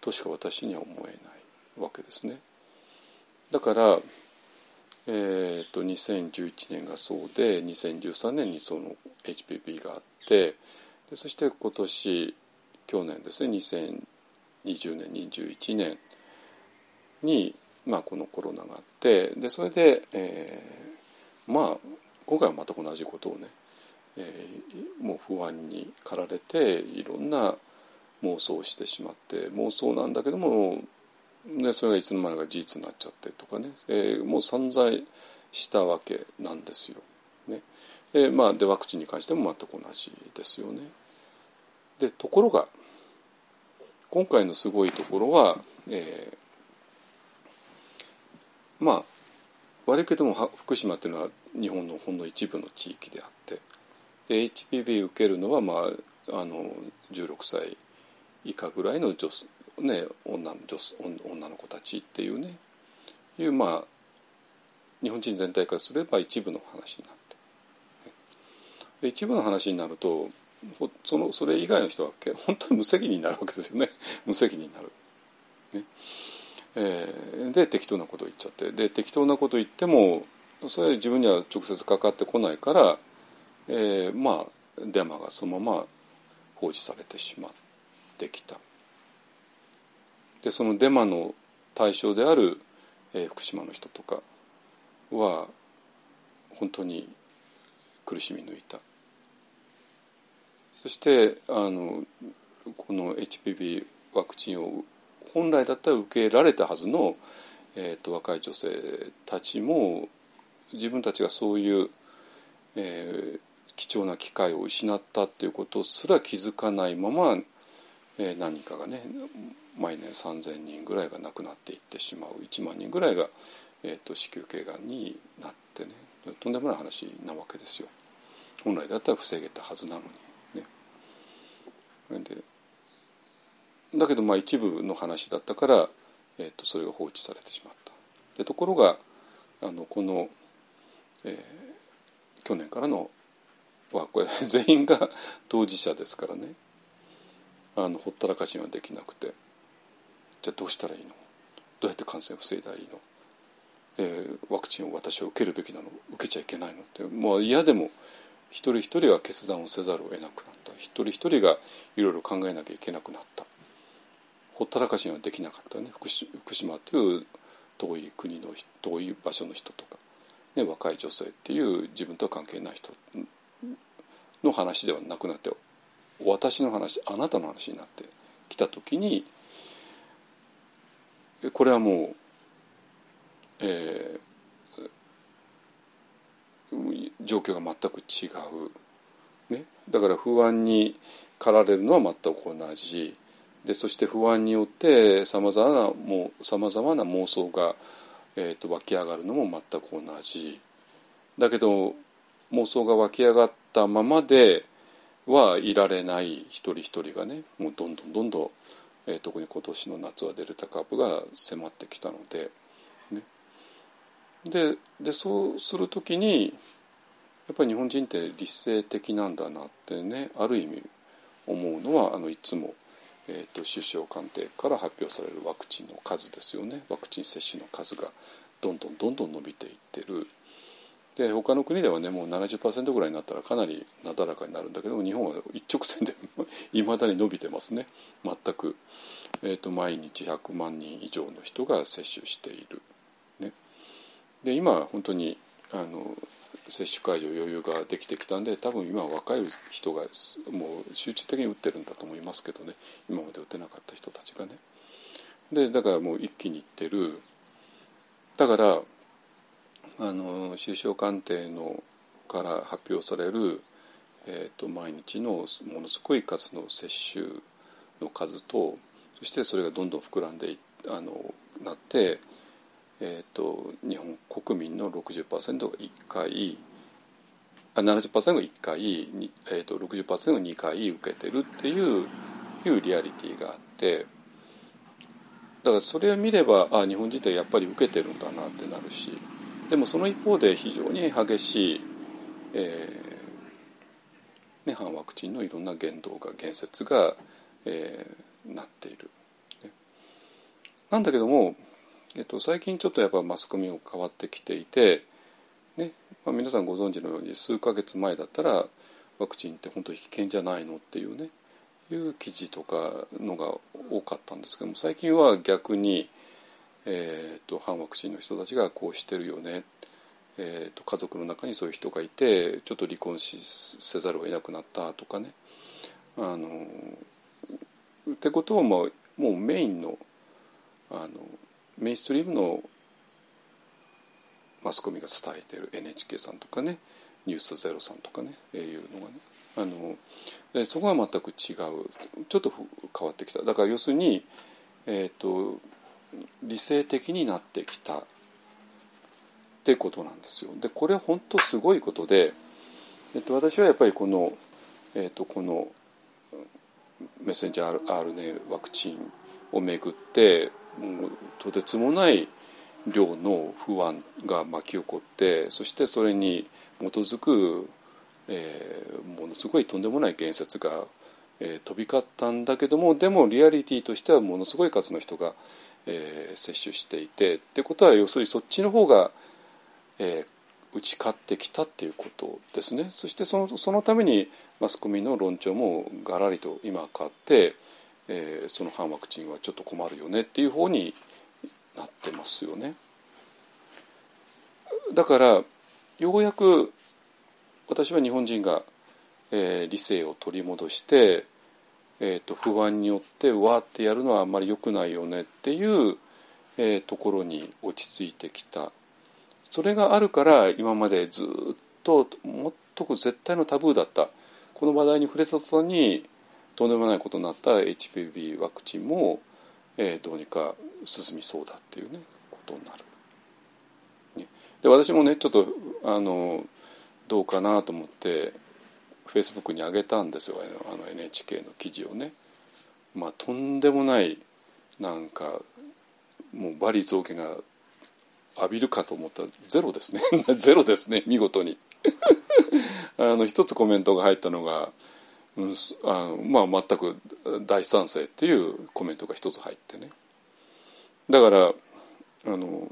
としか私には思えないわけですね。だから、えーと、2011年がそうで2013年にその HPV があってでそして今年去年ですね2020年21年に、まあ、このコロナがあってでそれで、えー、まあ今回は全く同じことをね、えー、もう不安に駆られていろんな妄想をしてしまって妄想なんだけども、ね、それがいつの間にか事実になっちゃってとかね、えー、もう散々したわけなんですよ。ねでまあ、でワクチンに関しても全く同じですよね。でところが今回のすごいところは、えー、まあ悪いけども福島っていうのは日本のほんの一部の地域であってで HPV 受けるのは、まあ、あの16歳以下ぐらいの女,、ね、女の女女の子たちっていうね。いうまあ日本人全体からすれば一部の話になって。一部の話になるとそのそれ以外の人は本当に無責任になるわけですよね。無責任になる。ね。えー、で適当なことを言っちゃって。で適当なことを言ってもそれは自分には直接かかってこないから、えー、まあデマがそのまま放置されてしまってきた。でそのデマの対象である、えー、福島の人とかは本当に苦しみ抜いた。そしてあのこの HPV ワクチンを本来だったら受け入れられたはずの、えーと、若い女性たちも自分たちがそういう、えー、貴重な機会を失ったっていうことすら気づかないまま、えー、何かがね毎年3,000人ぐらいが亡くなっていってしまう1万人ぐらいが、えーと、子宮頸がんになってねとんでもない話なわけですよ。本来だったら防げたはずなのにね。でだけどまあ一部の話だったから、えー、とそれが放置されてしまった。でところがあのこの、えー去年からのはこれ全員が当事者ですからねあのほったらかしにはできなくてじゃあどうしたらいいの？どうやって感染を防いだらいいの、えーワクチンを私は受けるべきなの？受けちゃいけないの？ってもう嫌でも一人一人は決断をせざるを得なくなった。一人一人がいろいろ考えなきゃいけなくなった。ほったらかしにはできなかったね。福島福島という遠い国の遠い場所の人とか、ね、若い女性っていう自分とは関係ない人。の話ではなくなって私の話あなたの話になってきた時にこれはもう、えー状況が全く違う、ね、だから不安に駆られるのは全く同じ。でそして不安によってさまざまなもうさまざまな妄想が、えー、と湧き上がるのも全く同じ。だけど妄想が湧き上がったままではいられない。一人一人がねもうどんどんどんどん、えー特に今年の夏はデルタ株が迫ってきたので、ね、ででそうする時にやっぱり日本人って理性的なんだなってねある意味思うのはあのいつも、えー、と首相官邸から発表されるワクチンの数ですよね。ワクチン接種の数がどんどんどんどん伸びていってる。で他の国ではねもう70%ぐらいになったらかなりなだらかになるんだけども日本は一直線で いまだに伸びてますね。全く、えー、と毎日100万人以上の人が接種している。ね、で今本当にあの接種会場余裕ができてきたんで多分今若い人がもう集中的に打ってるんだと思いますけどね。今まで打てなかった人たちがね。でだからもう一気にいってる。だからあの首相官邸のから発表される、えー、と毎日のものすごい数の接種の数とそしてそれがどんどん膨らんでいあのなって、えー、と日本国民の60%が1回あ70%が1回、えー、と60%が2回受けてるっていういうリアリティがあってだからそれを見ればあ日本人ってやっぱり受けてるんだなってなるし。でもその一方で非常に激しい、えーね、反ワクチンのいろんな言動が言説が、えーなっている。なんだけども、えっと、最近ちょっとやっぱマスコミも変わってきていて、ね。まあ、皆さんご存知のように数ヶ月前だったらワクチンって本当に危険じゃないのっていうね。いう記事とかのが多かったんですけども最近は逆に、えー、と反ワクチンの人たちがこうしてるよね、えー、と家族の中にそういう人がいてちょっと離婚しせざるを得なくなったとかね。あのってことをもうもうメインのあのメインストリームのマスコミが伝えてる。NHK さんとかね「ニュースゼロさんとかね。いうのがね。あのでそこは全く違う。ちょっと変わってきた。だから要するに、えー、と理性的になってきたってことなんですよ。でこれは本当すごいことで、えっと、私はやっぱりこの,、えっと、このメッセンジャー RNA ワクチンをめぐってもうとてつもない量の不安が巻き起こってそしてそれに基づく、えーものすごいとんでもない言説が、えー飛び交ったんだけどもでもリアリティとしてはものすごい数の人が、えー接種していてってことは要するにそっちの方が、えー打ち勝ってきたっていうことですねそしてそのそのためにマスコミの論調もがらりと今変わって、えーその反ワクチンはちょっと困るよねっていう方になってますよね。だからようやく私は日本人が、えー理性を取り戻して、えー、と不安によってわーってやるのはあんまり良くないよねっていう、えーところに落ち着いてきたそれがあるから今までずっともっと絶対のタブーだったこの話題に触れた途端にとんでもないことになった HPV ワクチンも、えーどうにか進みそうだっていうねことになる。で私もねちょっとあのどうかなと思ってフェイスブックに上げたんですよ。あの NHK の記事をね。まあとんでもないなんかもう罵詈雑言が浴びるかと思った。らゼロですね。ゼロですね。見事に。あの一つコメントが入ったのが、うん、あのまあ全く大賛成っていうコメントが一つ入ってね。だからあの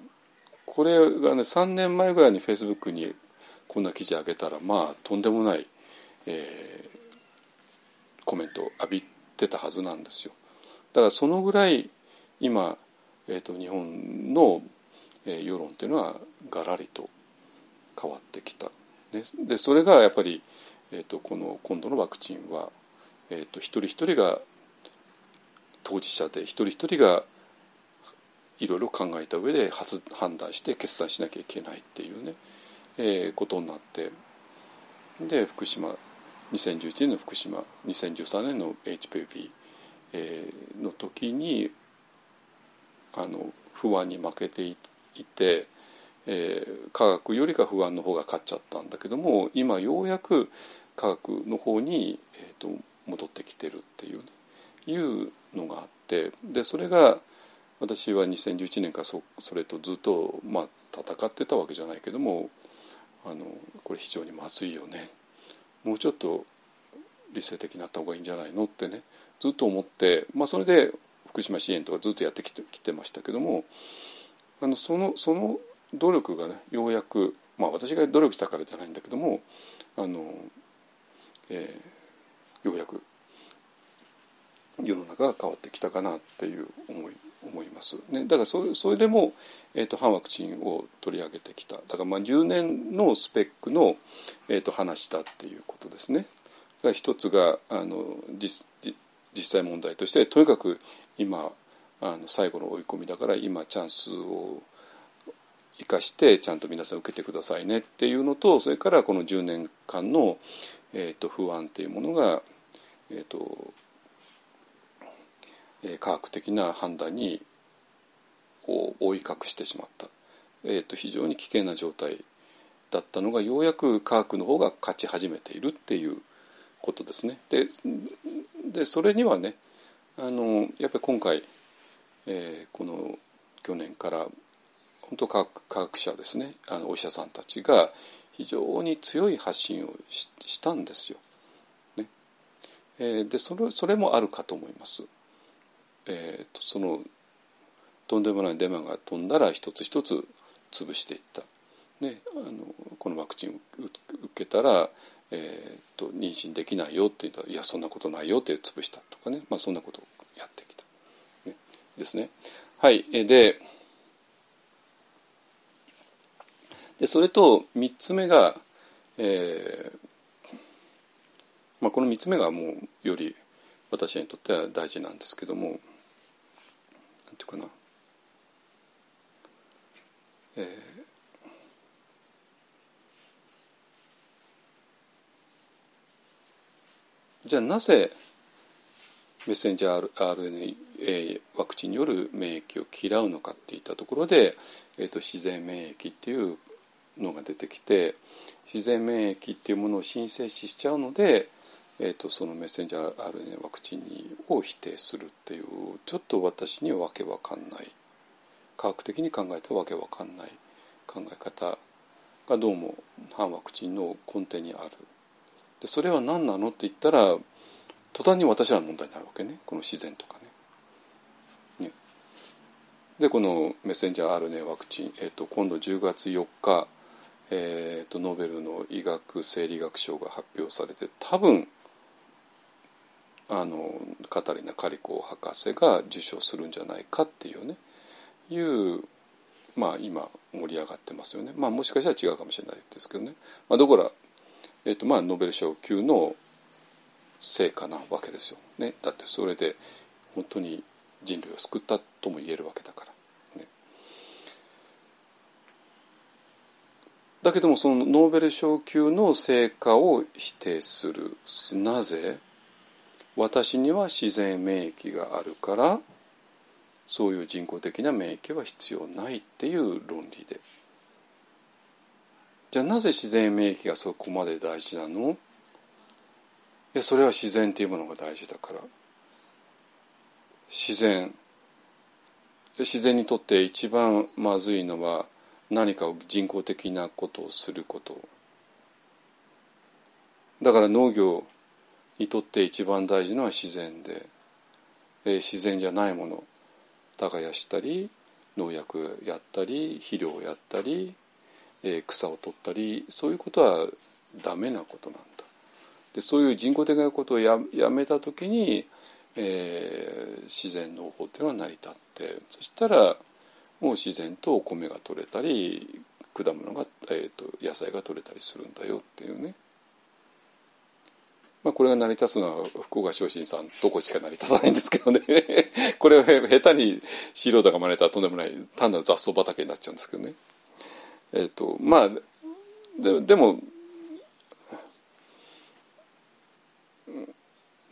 これがね3年前ぐらいにフェイスブックにこんな記事上げたらまあとんでもない、えー、コメントを浴びてたはずなんですよだからそのぐらい今、えーと、日本の、えー、世論っていうのはがらりと変わってきた。ね、でそれがやっぱり、えーと、この今度のワクチンは、えーと、一人一人が当事者で一人一人がいろいろ考えた上で発判断して決断しなきゃいけないっていうね、えー、ことになってで福島2011年の福島2013年の HPV、えー、の時にあの不安に負けていて、えー、科学よりか不安の方が勝っちゃったんだけども今ようやく科学の方に、えーと、戻ってきてるっていう、ね、いうのがあってでそれが私は2011年からそそれとずっと、まあ、戦ってたわけじゃないけどもあのこれ非常にまずいよねもうちょっと理性的になった方がいいんじゃないの？ってね。ずっと思って、まあ、それで福島支援とかずっとやってきてきてましたけどもあのそのその努力がねようやくまあ私が努力したからじゃないんだけどもあの、えー、ようやく世の中が変わってきたかなっていう思い思います、ね、だからそれそれでも、えーと、反ワクチンを取り上げてきた。だからまあ10年のスペックの、えーと、話だっていうことですね。が一つがあの実際問題としてとにかく今あの最後の追い込みだから今チャンスを生かしてちゃんと皆さん受けてくださいね。っていうのとそれからこの10年間の、えーと、不安っていうものが、えーとえ、科学的な判断にを覆い隠してしまった、えーと、非常に危険な状態だったのがようやく科学の方が勝ち始めているっていうことですね。ででそれにはねあのやっぱり今回、えー、この去年から本当科学科学者ですねあのお医者さんたちが非常に強い発信をししたんですよ。ねえ、でそれそれもあるかと思います。えーと、そのとんでもないデマが飛んだら一つ一つ潰していった。ね、あのこのワクチンを受けたら、えーと、妊娠できないよって言ったらいやそんなことないよって潰したとかね、まあ、そんなことをやってきた、ね、ですね。はいででそれと3つ目が、えーまあ、この3つ目がもうより私にとっては大事なんですけどもなんていうかな、えー、じゃあなぜメッセンジャー RNA ワクチンによる免疫を嫌うのかっていったところで、えーと、自然免疫っていうのが出てきて自然免疫っていうものを申請しちゃうので、えーと、そのメッセンジャー RNA ワクチンを否定するっていうちょっと私にはわけわかんない科学的に考えたわけわかんない考え方がどうも反ワクチンの根底にある。でそれは何なのって言ったら途端に私らの問題になるわけね。この自然とかね。ね。でこのメッセンジャー RNA ワクチン、えーと、今度10月4日、えーと、ノーベルの医学生理学賞が発表されて多分あのカタリナ・カリコ博士が受賞するんじゃないかっていうね。いうまあ今盛り上がってますよね。まあもしかしたら違うかもしれないですけどね、まあ、だから、えーとまあ、ノーベル賞級の成果なわけですよ、ね、だってそれで本当に人類を救ったとも言えるわけだから、だけどもそのノーベル賞級の成果を否定する。なぜ？私には自然免疫があるから。そういう人工的な免疫は必要ないっていう論理で。じゃあなぜ自然免疫がそこまで大事なの？いやそれは自然というものが大事だから。自然。自然にとって一番まずいのは何かを人工的なことをすること。だから農業にとって一番大事なのは自然で、えー、自然じゃないもの。耕したり農薬やったり肥料をやったり、えー、草を取ったりそういうことはダメなことなんだでそういう人工的なことをややめた時に、えー、自然農法っていうのは成り立ってそしたらもう自然とお米が取れたり果物が、えーと、野菜が取れたりするんだよっていうね。まあ、これが成り立つのは福岡昇進さんとこしか成り立たないんですけどね これを下手に素人が真似たらとんでもない単なる雑草畑になっちゃうんですけどね。えっ、とまあででも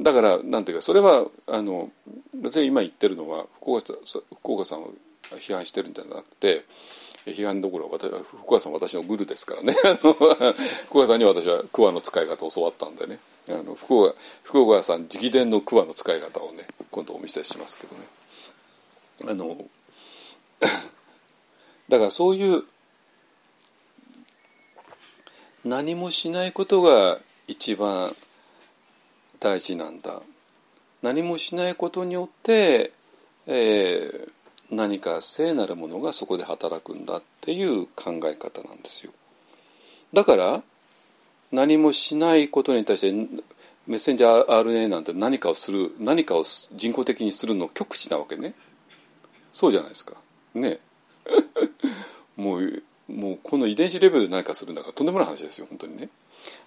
だからなんていうかそれはあの別に今言ってるのは福岡福岡さんを批判してるんじゃなくて批判どころは福岡さん私のグルですからね。福岡さんに私は桑の使い方を教わったんでね。あの福岡福岡さん直伝の桑の使い方をね今度お見せしますけどね。あの だからそういう何もしないことが一番大事なんだ。何もしないことによって、えー、何か聖なるものがそこで働くんだっていう考え方なんですよ。だから何もしないことに対してメッセンジャー RNA なんて何かをする何かを人工的にするの極致なわけね。そうじゃないですか。ね。もうもうこの遺伝子レベルで何かするんだからとんでもない話ですよ本当にね。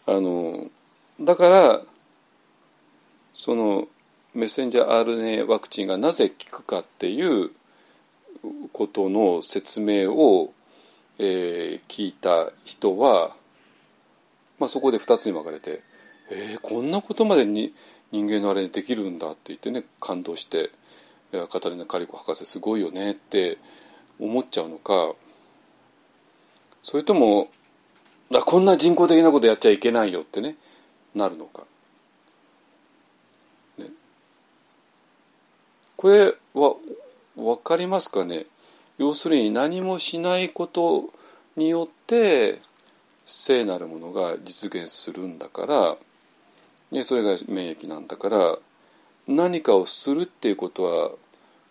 あのだからそのメッセンジャー RNA ワクチンがなぜ効くかっていうことの説明を、えー、聞いた人は、まあ、そこで2つに分かれて「えー、こんなことまでに人間のあれにできるんだ」って言ってね感動して「カタリナ・カリコ博士すごいよね」って思っちゃうのかそれともこんな人工的なことやっちゃいけないよってねなるのか。これは分かりますかね？要するに何もしないことによって聖なるものが実現するんだから、ねそれが免疫なんだから何かをするっていうことは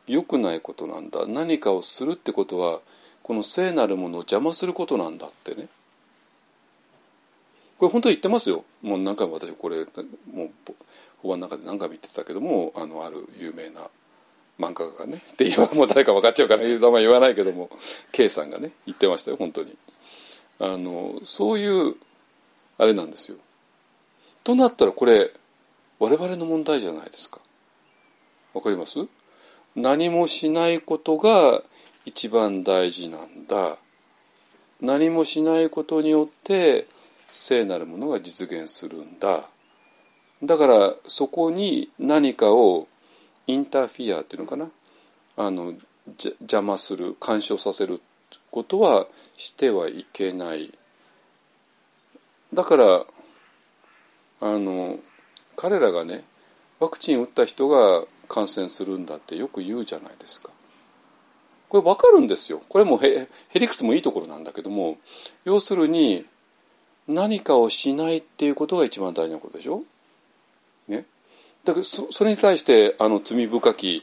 良くないことなんだ。何かをするってことはこの聖なるものを邪魔することなんだってね。これ本当に言ってますよ。もう何回も私これもう法案の中で何回も言ってたけどもあのある有名な漫画家がね。って言えばもう誰か分かっちゃうから名前言わないけども K さんがね言ってましたよ本当に。あのそういうあれなんですよ。となったらこれ我々の問題じゃないですか。わかります？何もしないことが一番大事なんだ。何もしないことによって聖なるものが実現するんだ。だからそこに何かをインターフィアっていうのかな？あの邪魔する干渉させることはしてはいけないだからあの彼らがねワクチン打った人が感染するんだってよく言うじゃないですか。これ分かるんですよ。これもへへりくつもいいところなんだけども要するに何かをしないっていうことが一番大事なことでしょ？だからそそれに対してあの罪深き、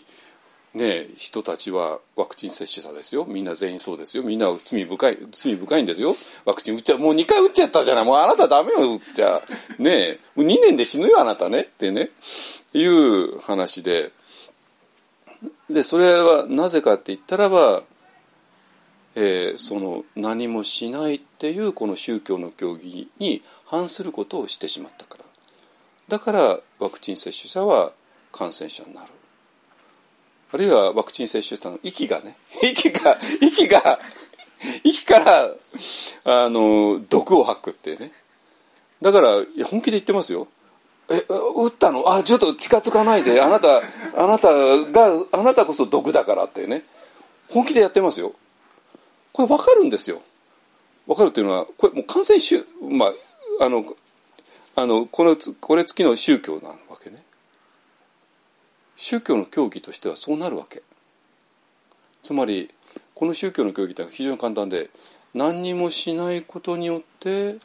ね、人たちはワクチン接種者ですよ。みんな全員そうですよ。みんな罪深い罪深いんですよ。ワクチン打っちゃう。もう2回打っちゃったじゃない。もうあなたダメよ。打っちゃねもう2年で死ぬよあなたね。ってね。いう話で。でそれはなぜかって言ったらば、えー、その何もしないっていうこの宗教の教義に反することをしてしまったから。だからワクチン接種者は感染者になる。あるいはワクチン接種者の息がね 息が息が 息からあの毒を吐くってね。だからいや本気で言ってますよ。え打ったの？あちょっと近づかないで。あなたあなたがあなたこそ毒だからってね。本気でやってますよ。これ分かるんですよ。分かるっていうのはこれもう感染種まああのあのこれこれ付きの宗教なわけね。宗教の教義としてはそうなるわけ。つまりこの宗教の教義って非常に簡単で何にもしないことによって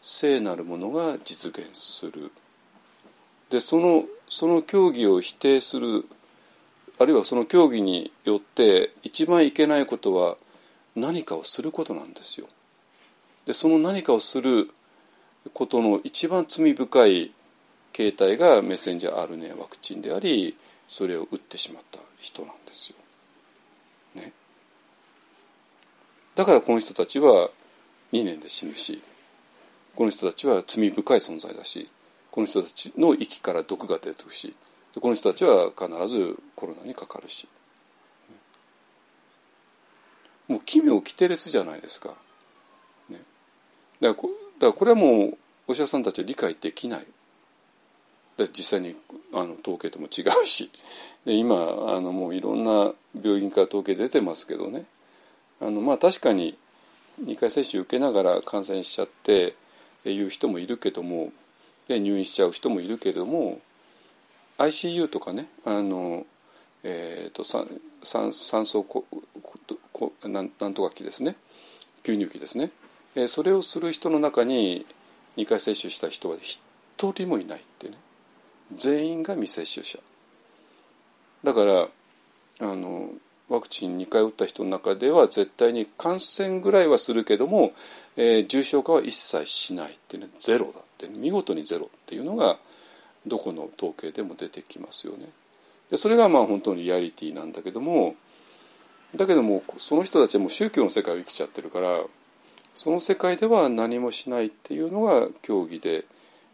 聖なるものが実現する。でそのその教義を否定するあるいはその教義によって一番いけないことは何かをすることなんですよ。でその何かをすることの一番罪深い形態がメッセンジャー RNA ワクチンでありそれを打ってしまった人なんですよ。ね、だからこの人たちは2年で死ぬしこの人たちは罪深い存在だしこの人たちの息から毒が出てくしこの人たちは必ずコロナにかかるしもう奇妙奇定列じゃないですか。ね、だからだからこれはもうお医者さんたちは理解できない。実際にあの統計とも違うし。で今あのもういろんな病院から統計出てますけどね。あのまあ確かに2回接種受けながら感染しちゃっていう人もいるけどもで入院しちゃう人もいるけれども ICU とかねあの、えーと、酸酸酸素ここなんなんとか機ですね。吸入器ですね、え、それをする人の中に2回接種した人は一人もいないってね。全員が未接種者。だからあのワクチン2回打った人の中では絶対に感染ぐらいはするけども、えー、重症化は一切しないってね。ゼロだって、ね、見事にゼロっていうのがどこの統計でも出てきますよね。でそれがまあ本当にリアリティなんだけどもだけどもその人たちはもう宗教の世界を生きちゃってるからその世界では何もしないっていうのが教義で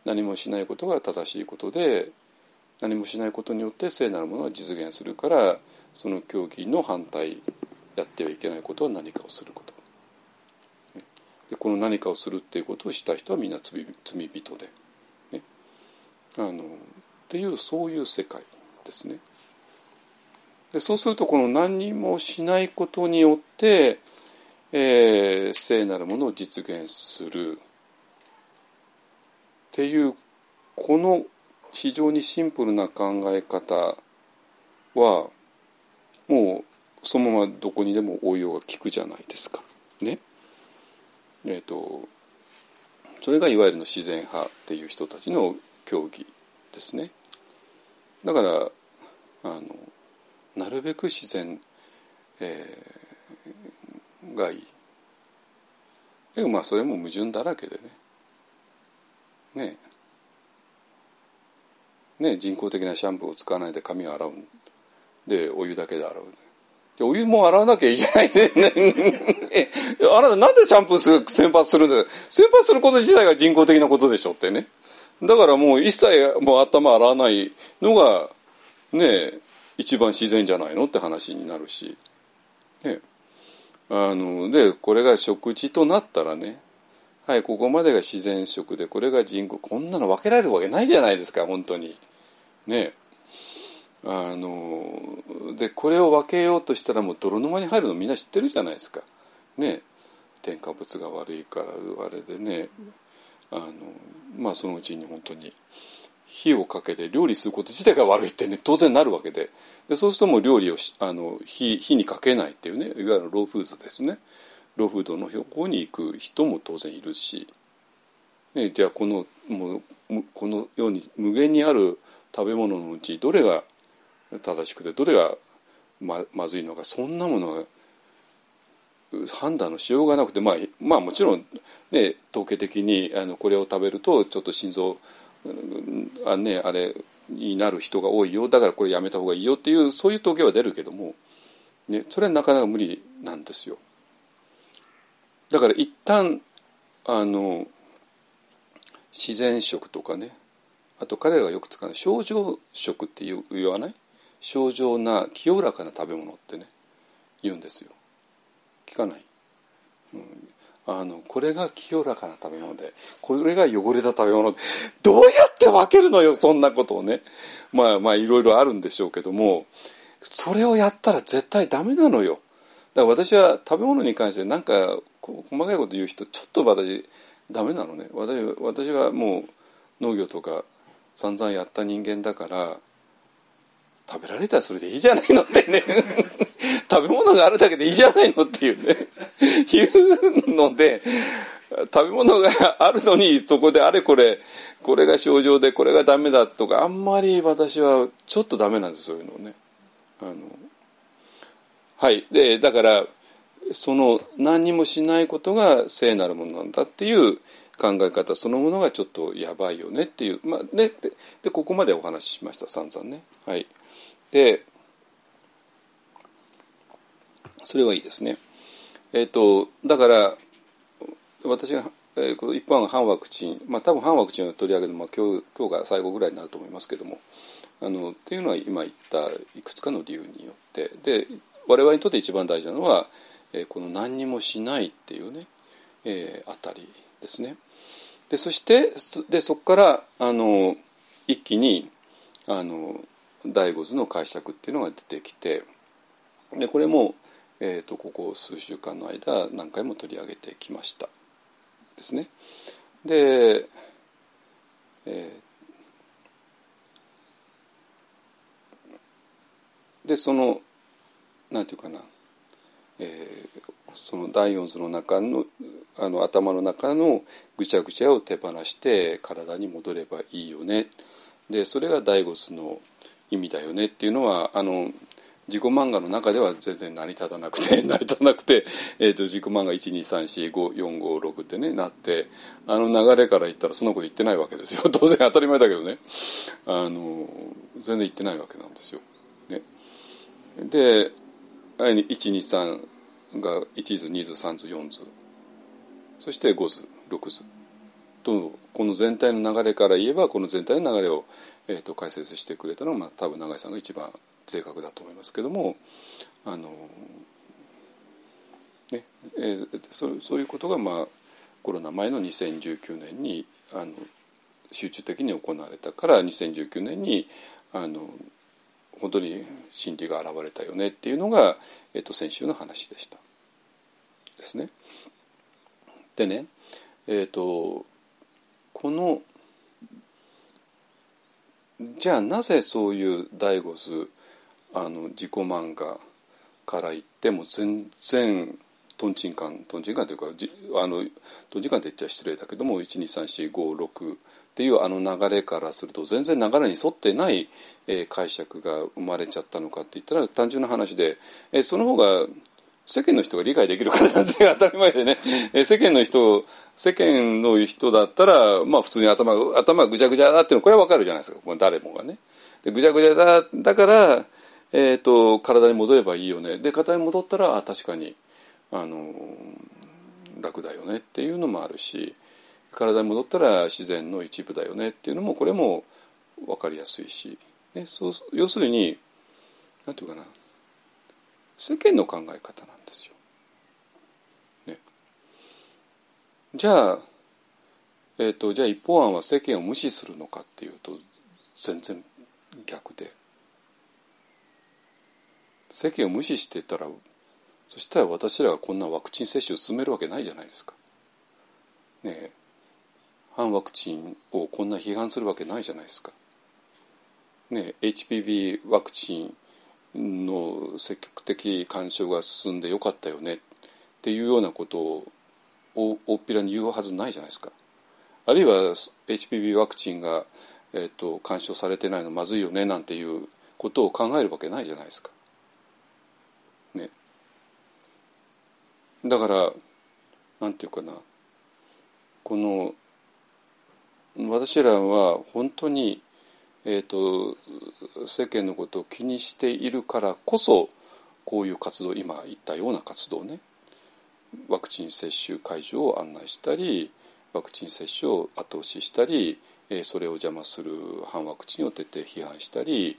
何もしないことが正しいことで何もしないことによって聖なるものが実現するからその教義の反対やってはいけないことは何かをすること。でこの何かをするっていうことをした人はみんな罪罪人で、ね、あのっていうそういう世界ですね。でそうするとこの何もしないことによって、えー、聖なるものを実現するっていうこの非常にシンプルな考え方はもうそのままどこにでも応用が効くじゃないですか。ね。えっ、ー、とそれがいわゆるの自然派っていう人たちの教義ですね。だからあのなるべく自然、えー、がいい。でもまあそれも矛盾だらけでね。ねね人工的なシャンプーを使わないで髪を洗うでお湯だけで洗う。でお湯も洗わなきゃいいじゃないね。あなたなんでシャンプーする先発するんだ先発すること自体が人工的なことでしょってね。だからもう一切もう頭洗わないのがねえ一番自然じゃないのって話になるし。ねえ。あのでこれが食事となったらねはいここまでが自然食でこれが人工こんなの分けられるわけないじゃないですか本当に。ね。あのでこれを分けようとしたらもう泥沼に入るのみんな知ってるじゃないですか。ね。添加物が悪いからあれでね。あのまあそのうちに本当に火をかけて料理すること自体が悪いってね当然なるわけで。でそうするともう料理をあの火火にかけないっていうねいわゆるローフーズですね。ローフードの方に行く人も当然いるし、ね、じゃあこのもうこのように無限にある食べ物のうちどれが正しくてどれがままずいのかそんなものが判断のしようがなくて、まあ、まあもちろん、ね、統計的にあのこれを食べるとちょっと心臓あ,、ね、あれになる人が多いよ。だからこれやめた方がいいよっていうそういう統計は出るけども、ね、それはなかなか無理なんですよ。だから一旦あの自然食とかねあと彼らがよく使う症状食って言わない？症状な清らかな食べ物ってね言うんですよ。聞かない、うん、あのこれが清らかな食べ物でこれが汚れた食べ物どうやって分けるのよそんなことをね。まあまあいろいろあるんでしょうけどもそれをやったら絶対ダメなのよ。だから私は食べ物に関して何か細かいこと言う人ちょっと私ダメなのね。私私はもう農業とか散々やった人間だから食べられたらそれでいいじゃないのってね。食べ物があるだけでいいじゃないのっていうね。いうので食べ物があるのにそこであれこれこれが症状でこれがダメだとかあんまり私はちょっとダメなんですそういうのね。あのはい。でだからその何にもしないことが聖なるものなんだっていう考え方そのものがちょっとやばいよねっていう、まあ、でででここまでお話ししました散々ね。はい、でそれはいいですね。えっ、とだから私が、えー、一般は反ワクチン、まあ、多分反ワクチンを取り上げるのは今日今日が最後ぐらいになると思いますけどもあのっていうのは今言ったいくつかの理由によってで我々にとって一番大事なのは、えー、この何にもしないっていうね、えー、あたりですね。でそしてでそこからあの一気にあの第五図の解釈っていうのが出てきてでこれも、えーと、ここ数週間の間何回も取り上げてきました。ですね。で、えー、でそのなんていうかな、えー、その第四図の中のあの頭の中のぐちゃぐちゃを手放して体に戻ればいいよね。でそれが第五図の意味だよねっていうのはあの自己漫画の中では全然成り立たなくて 成り立たなくて、えーと、自己漫画12345456ってねなってあの流れから言ったらそんなこと言ってないわけですよ。当然当たり前だけどね。あの全然言ってないわけなんですよ。ね、で123が1図2図3図4図。そして5図6図。とこの全体の流れから言えばこの全体の流れを、えーと、解説してくれたのは、まあ、多分永井さんが一番正確だと思いますけどもあの、ねえー、そそういうことが、まあ、コロナ前の2019年にあの集中的に行われたから2019年にあの本当に真理が現れたよねっていうのが、えっと、先週の話でした。ですね。でねえっ、とこのじゃあなぜそういう第五図あの自己漫画から言っても全然とんちんかんとんちんかんというかじあのとんちんかんって言っちゃ失礼だけども123456っていうあの流れからすると全然流れに沿ってない、えー、解釈が生まれちゃったのかって言ったら単純な話で、えー、その方が世間の人が理解できるからなんですよ当たり前でね、えー、世間の人世間の人だったらまあ普通に頭頭ぐちゃぐちゃだっていうのこれはわかるじゃないですか誰もがね。でぐちゃぐちゃだだから、えーと、体に戻ればいいよね。で体に戻ったらあ確かにあの楽だよね。っていうのもあるし体に戻ったら自然の一部だよね。っていうのもこれも分かりやすいし、ね、そう要するに何て言うかな。世間の考え方なんですよ。ね、じゃあ、えーと、じゃあ一方案は世間を無視するのかっていうと全然逆で。世間を無視してたらそしたら私らがこんなワクチン接種を進めるわけないじゃないですか。ねえ反ワクチンをこんな批判するわけないじゃないですか。ね HPV ワクチンの積極的干渉が進んでよかったよねっていうようなことを大っぴらに言うはずないじゃないですか。あるいは HPV ワクチンが、えーと、干渉されてないのまずいよねなんていうことを考えるわけないじゃないですか。だからなんていうかな。この私らは本当にえーと、世間のことを気にしているからこそこういう活動今言ったような活動ね。ワクチン接種会場を案内したりワクチン接種を後押ししたり、えー、それを邪魔する反ワクチンを徹底批判したり、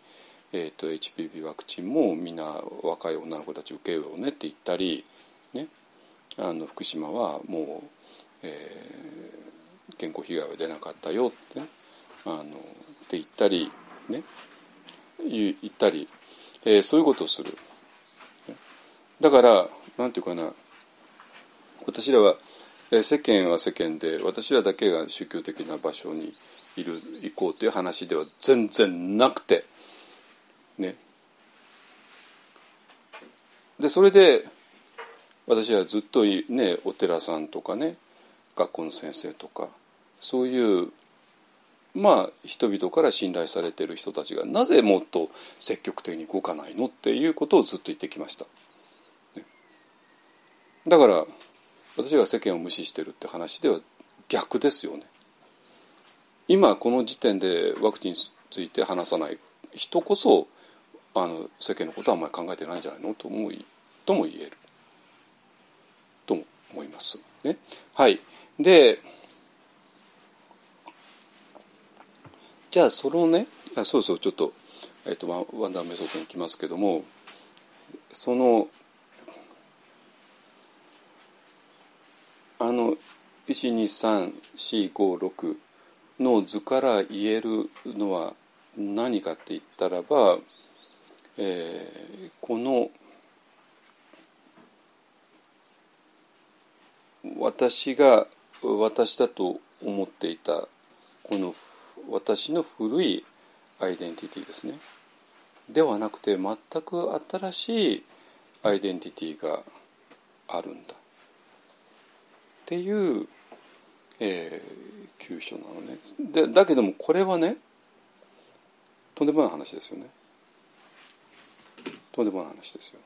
えーと、HPV ワクチンもみんな若い女の子たち受けようねって言ったり、あの福島はもう、えー、健康被害は出なかったよって、ね、あのって言ったりね言ったり、えー、そういうことをする。だからなんていうかな私らはえ世間は世間で私らだけが宗教的な場所にいる行こうという話では全然なくてね。でそれで私はずっとねお寺さんとかね学校の先生とかそういうまあ人々から信頼されてる人たちがなぜもっと積極的に動かないのっていうことをずっと言ってきました。ね、だから私が世間を無視してるって話では逆ですよね。今この時点でワクチンについて話さない人こそあの世間のことはあんまり考えてないんじゃないのと思いとも言える思います。ね、はいでじゃあそのねあそうそうちょっと,、えーと、ワンダーメソッドに来ますけどもそのあの123456の図から言えるのは何かって言ったらば、えー、この私が私だと思っていたこの私の古いアイデンティティですね。ではなくて全く新しいアイデンティティがあるんだ。っていう、えー、急所なのね。でだけどもこれはねとんでもない話ですよね。とんでもない話ですよ。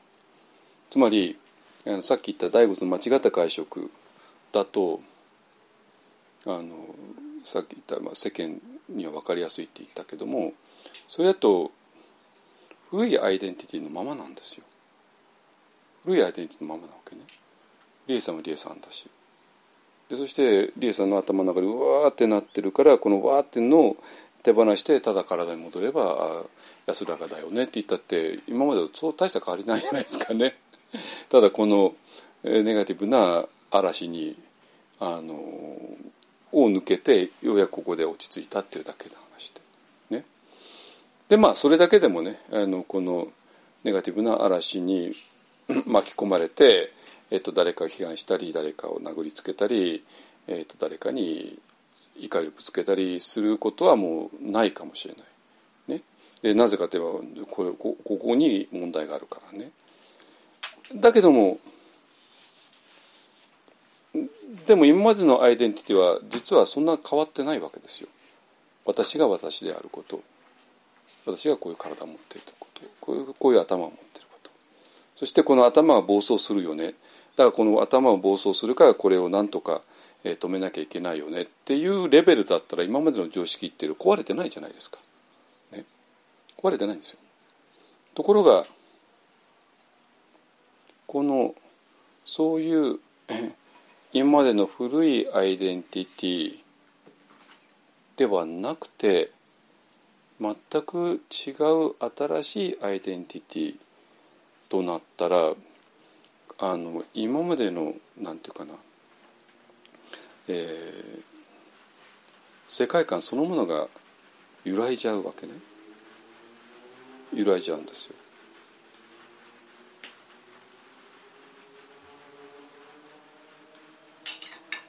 つまりあのさっき言った第五の間違った解釈だとあのさっき言った、まあ、世間には分かりやすいって言ったけどもそれだと古いアイデンティティのままなんですよ。古いアイデンティティのままなわけね。リエさんはリエさんだし。でそしてリエさんの頭の中でうわーってなってるからこのわーってのを手放してただ体に戻れば安らかだよねって言ったって今までとそう大した変わりないじゃないですかね。ただこのネガティブな嵐にあのを抜けてようやくここで落ち着いたっていうだけの話でねでまあそれだけでもねあのこのネガティブな嵐に 巻き込まれて、えっと、誰かを批判したり誰かを殴りつけたり、えっと、誰かに怒りをぶつけたりすることはもうないかもしれない。ね、でなぜかといえばこれここに問題があるからね。だけどもでも今までのアイデンティティは実はそんな変わってないわけですよ。私が私であること私がこういう体を持っていることこういうこういう頭を持っていることそしてこの頭が暴走するよねだからこの頭を暴走するからこれをなんとか止めなきゃいけないよねっていうレベルだったら今までの常識っていうの壊れてないじゃないですか。ね、壊れてないんですよ。ところがこのそういう今までの古いアイデンティティではなくて全く違う新しいアイデンティティとなったらあの今までのなんていうかな、えー、世界観そのものが揺らいじゃうわけね揺らいじゃうんですよ。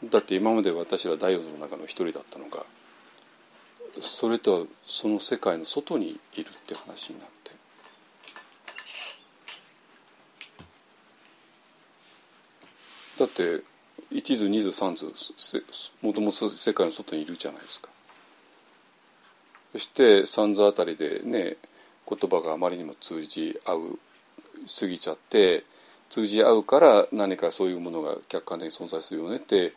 だって今まで私ら大王の中の一人だったのがそれとはその世界の外にいるって話になって。だって一図二図三図もともと世界の外にいるじゃないですか。そして三図あたりでね言葉があまりにも通じ合う過ぎちゃって通じ合うから何かそういうものが客観的に存在するよねって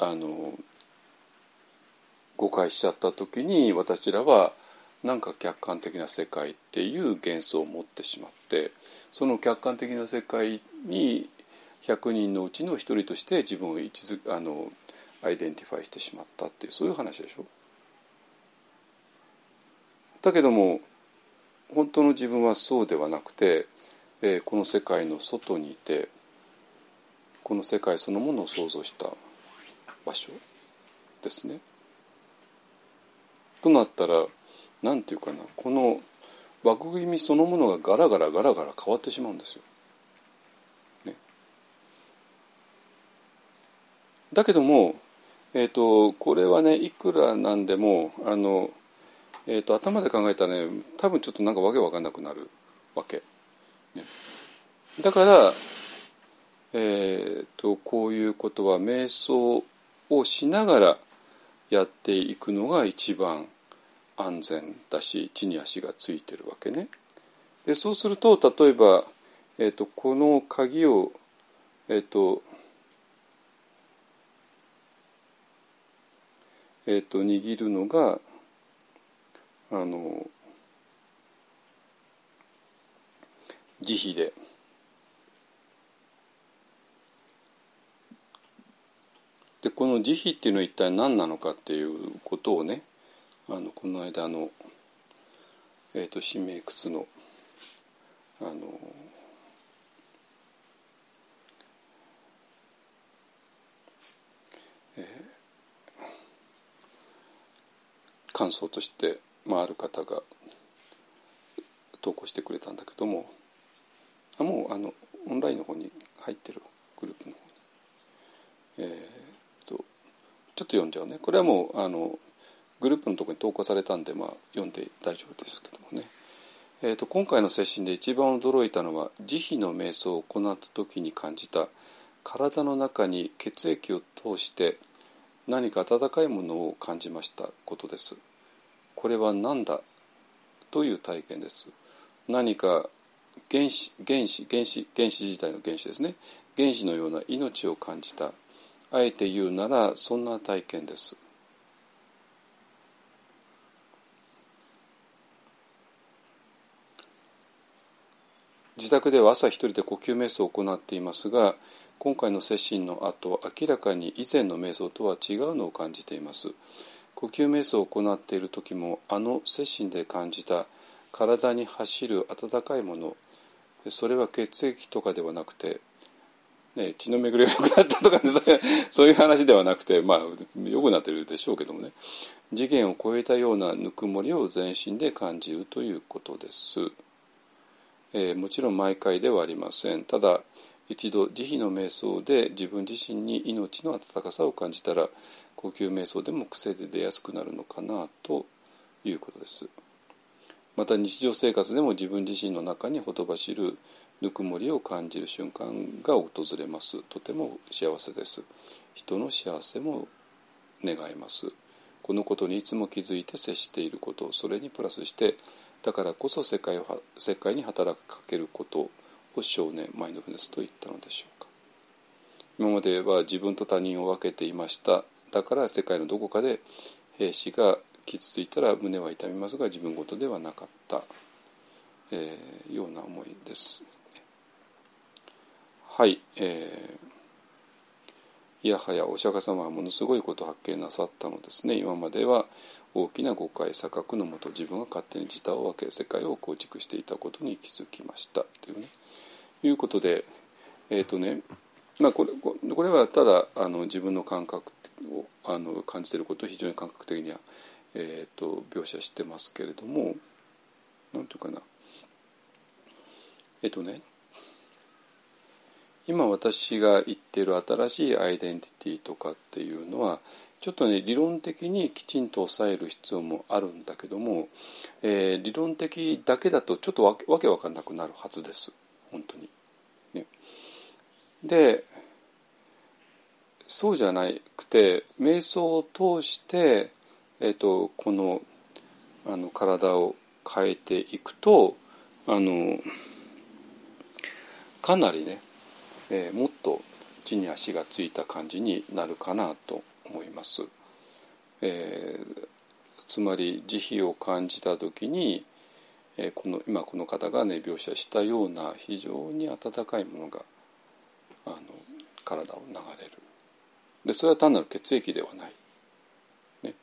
あの誤解しちゃった時に私らはなんか客観的な世界っていう幻想を持ってしまってその客観的な世界に100人のうちの一人として自分を位置づあのアイデンティファイしてしまったっていうそういう話でしょ？だけども本当の自分はそうではなくて、えー、この世界の外にいてこの世界そのものを想像した場所ですね。となったら何て言うかなこの枠組みそのものがガラガラガラガラ変わってしまうんですよ。ね、だけども、えーと、これはねいくらなんでもあの、えーと、頭で考えたらね多分ちょっとなんかわけわかんなくなるわけ。ね、だから、えーと、こういうことは瞑想をしながらやっていくのが一番安全だし地に足がついてるわけね。でそうすると例えば、えーと、この鍵を、えっ、ー、とえーと、握るのがあの慈悲で。でこの慈悲っていうのは一体何なのかっていうことをねあのこの間の、えーと、新明窟のあの感想として、まあ、ある方が投稿してくれたんだけどもあもうあのオンラインの方に入ってるグループの方。に、えー、ちょっと読んじゃうね。これはもうあのグループのところに投稿されたんで、まあ、読んで大丈夫ですけどもね、えー、と今回のセッションで一番驚いたのは慈悲の瞑想を行った時に感じた体の中に血液を通して何か温かいものを感じましたことです。これは何だ？という体験です。何か原子原子原子原子自体の原子ですね。原子のような命を感じたあえて言うならそんな体験です。自宅では朝一人で呼吸瞑想を行っていますが今回の接心の後明らかに以前の瞑想とは違うのを感じています。呼吸瞑想を行っている時もあの精神で感じた体に走る温かいものそれは血液とかではなくて、ね、血の巡りが良くなったとか、ね、そういう話ではなくてまあ良くなってるでしょうけどもね。次元を超えたようなぬくもりを全身で感じるということです、えー、もちろん毎回ではありません。ただ一度慈悲の瞑想で自分自身に命の温かさを感じたら呼吸瞑想でも癖で出やすくなるのかなということです。また日常生活でも自分自身の中にほとばしるぬくもりを感じる瞬間が訪れます。とても幸せです。人の幸せも願います。このことにいつも気づいて接していること。それにプラスしてだからこそ世界を世界に働きかけることを少年マインドフルネスと言ったのでしょうか。今までは自分と他人を分けていました。だから世界のどこかで兵士が傷ついたら胸は痛みますが自分事ではなかった、えー、ような思いです。はい、えー、いやはやお釈迦様はものすごいことを発見なさったのですね。今までは大きな誤解錯覚のもと自分が勝手に自他を分け世界を構築していたことに気づきました。というね。いうことでえっ、ー、とねまあこれこれはただあの自分の感覚をあの感じていることを非常に感覚的には、えーと、描写してますけれども何ていうかな。えっ、ー、とね今私が言ってる新しいアイデンティティとかっていうのはちょっとね理論的にきちんと抑える必要もあるんだけども、えー、理論的だけだとちょっとわけわかんなくなるはずです本当に。ね、でそうじゃなくて瞑想を通して、えーと、このあの体を変えていくとあのかなりね、えー、もっと地に足がついた感じになるかなと思います。えー、つまり慈悲を感じた時に、えー、この今この方がね描写したような非常に温かいものがあの体を流れるでそれは単なる血液ではない。ね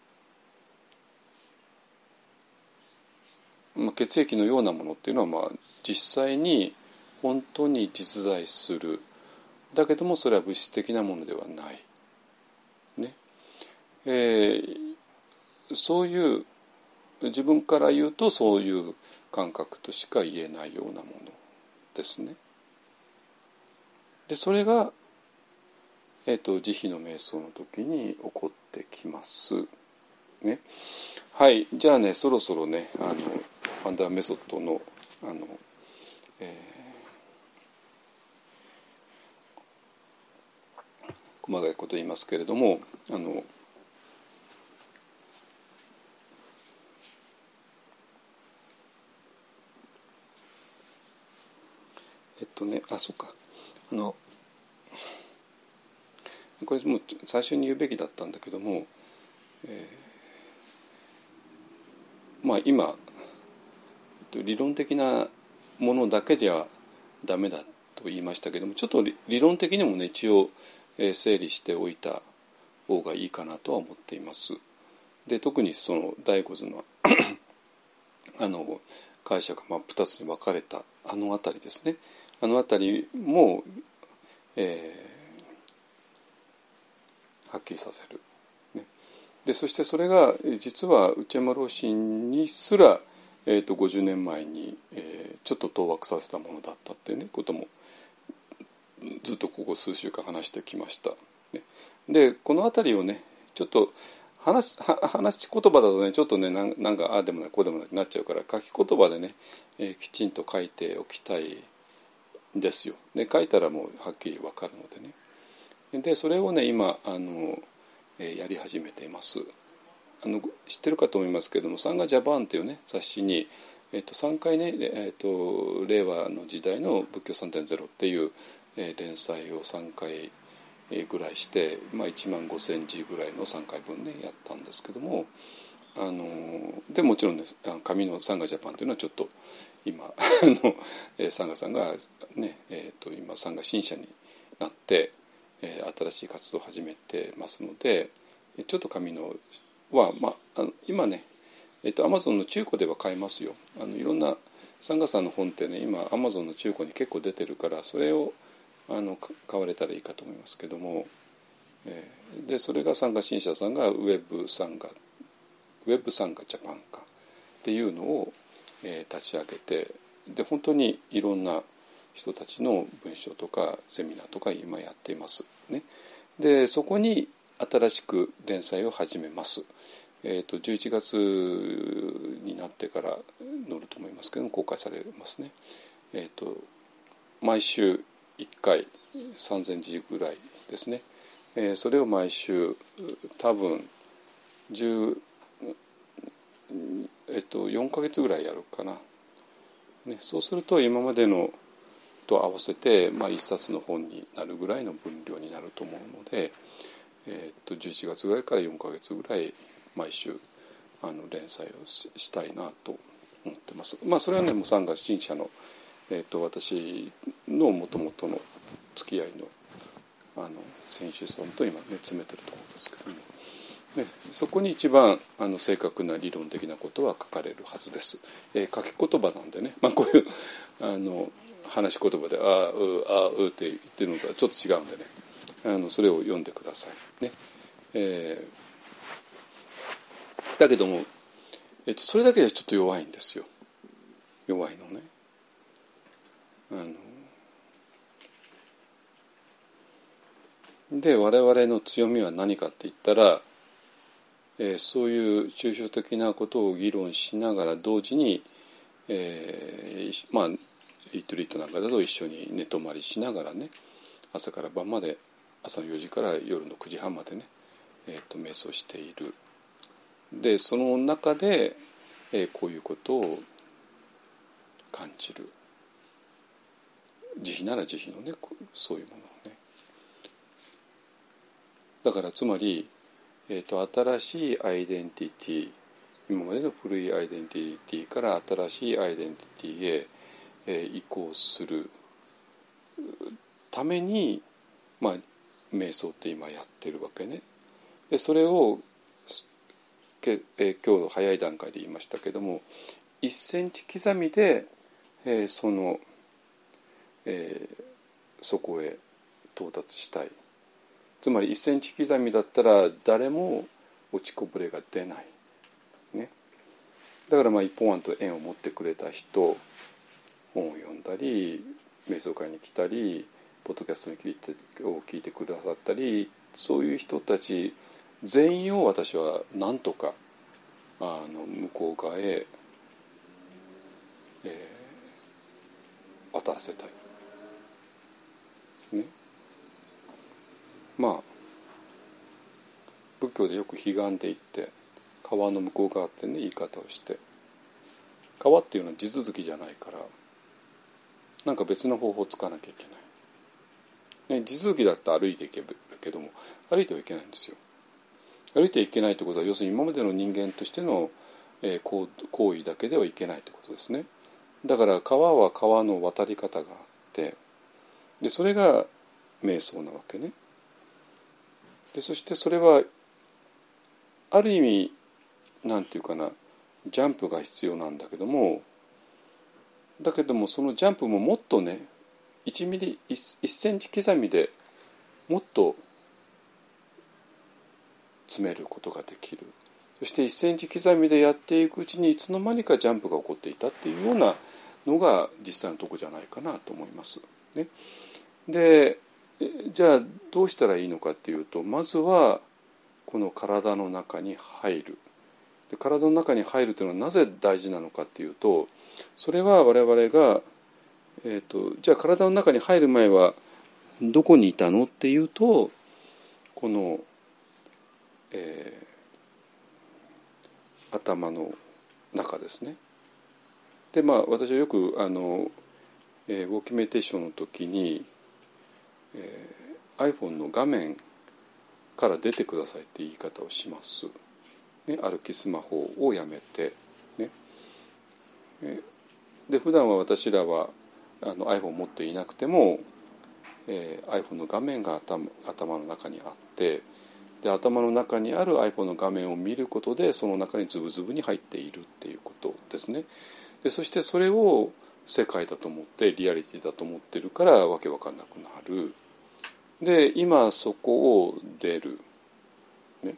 まあ、血液のようなものっていうのは、まあ、実際に本当に実在するだけどもそれは物質的なものではない。ねえー、そういう自分から言うとそういう感覚としか言えないようなものですね。でそれがえーと、慈悲の瞑想の時に起こってきます。ねはいじゃあねそろそろねあのファンダーメソッドのあの、えー細かいことを言いますけれどもあのえっとねあそっか。あのこれもう最初に言うべきだったんだけども、えーまあ今理論的なものだけではダメだと言いましたけどもちょっと理論的にもね一応、えー整理しておいた方がいいかなとは思っています。で特にその第五図の あの解釈が真っ二つに分かれたあの辺りですねあの辺りも、えーはっきりさせる。ね、でそしてそれが実は内山老臣にすら、えー、と50年前に、えーちょっと当惑させたものだったっていうねこともずっとここ数週間話してきました。ね、でこの辺りをねちょっと話話し言葉だとねちょっとねなんなんかああでもないこうでもないってなっちゃうから書き言葉でね、えーきちんと書いておきたいんですよ。で書いたらもうはっきり分かるのでね。でそれをね今あの、えーやり始めています。あの知ってるかと思いますけれども「サンガジャパン」っていうね雑誌に、えっと3回ね、えっと令和の時代の仏教3.0っていう、連載を3回ぐらいして、まあ、1万5,000字ぐらいの3回分ねやったんですけどもあのでもちろんね紙の「サンガジャパン」というのはちょっと今 あの、サンガさんがね、えー、と今サンガ新社になって、えー新しい活動を始めてますのでちょっと紙のは、まあ、あ今ねえっと、アマゾンの中古では買えますよ。あのいろんなサンガさんの本ってね今アマゾンの中古に結構出てるからそれをあの買われたらいいかと思いますけども、えーでそれがサンガ新社さんがウェブサンガウェブサンガジャパンかっていうのを、えー立ち上げてで本当にいろんな人たちの文章とかセミナーとか今やっています。ね、でそこに新しく連載を始めます。えー、と11月になってから載ると思いますけども公開されますね。えー、と毎週1回3,000字ぐらいですね。えーそれを毎週多分10えっと、4ヶ月ぐらいやるかな、ね、そうすると今までのと合わせて、まあ、1冊の本になるぐらいの分量になると思うので、えっと11月ぐらいから4ヶ月ぐらい毎週あの連載をししたいなと思ってます。まあ、それはねもう3月新社の、えっと私のもともとの付き合いのあの選手さんと今ね詰めてるところですけどね。ね、そこに一番あの正確な理論的なことは書かれるはずです。えー書き言葉なんでね、まあ、こういうあの話し言葉で「ああうあう」って言ってるのとはちょっと違うんでねあのそれを読んでください。ねえーだけども、えっと、それだけでちょっと弱いんですよ弱いのね。あので我々の強みは何かって言ったら、えーそういう抽象的なことを議論しながら同時に、えーまあリトリートなんかだと一緒に寝泊まりしながらね朝から晩まで朝の4時から夜の9時半までね、えー、と瞑想している。でその中で、えーこういうことを感じる。慈悲なら慈悲のねそういうものをねだからつまり、えー、と新しいアイデンティティ今までの古いアイデンティティから新しいアイデンティティへ、えー移行するために、まあ、瞑想って今やってるわけね。でそれをけ、えー今日の早い段階で言いましたけども1センチ刻みで、えーその、えーそこへ到達したい。つまり1センチ刻みだったら誰も落ちこぼれが出ない、ね、だからまあ一本案と縁を持ってくれた人本を読んだり瞑想会に来たりポッドキャストに聞いてを聞いてくださったりそういう人たち全員を私は何とかあの向こう側へ、えー、渡らせたい。ね。まあ仏教でよく彼岸で行って川の向こう側ってね言い方をして川っていうのは地続きじゃないからなんか別の方法を使わなきゃいけない、ね、地続きだったら歩いていけるけども歩いてはいけないんですよ。歩いてはいけないということは要するに今までの人間としての、えー、行為だけではいけないということですね。だから川は川の渡り方があってでそれが瞑想なわけね。でそしてそれはある意味なんていうかなジャンプが必要なんだけどもだけどもそのジャンプももっとね1ミリ 1, 1センチ刻みでもっと詰めることができるそして1センチ刻みでやっていくうちにいつの間にかジャンプが起こっていたっていうようなのが実際のとこじゃないかなと思います。ね、でじゃあどうしたらいいのかっていうとまずはこの体の中に入るで体の中に入るというのはなぜ大事なのかっていうとそれは我々が、えーと、じゃあ体の中に入る前はどこにいたのっていうとこの、えー、頭の中ですね。でまあ私はよくあの、えー、ウォーキメーテーションの時に、えー、iPhone の画面から出てくださいって言い方をします。ね、歩きスマホをやめて、ね、で普段は私らはあの iPhone を持っていなくても、えー、iPhone の画面が頭頭の中にあってで頭の中にある iPhone の画面を見ることでその中にズブズブに入っているっていうことですね。でそしてそれを世界だと思ってリアリティだと思ってるからわけわかんなくなる。で今そこを出る、ね、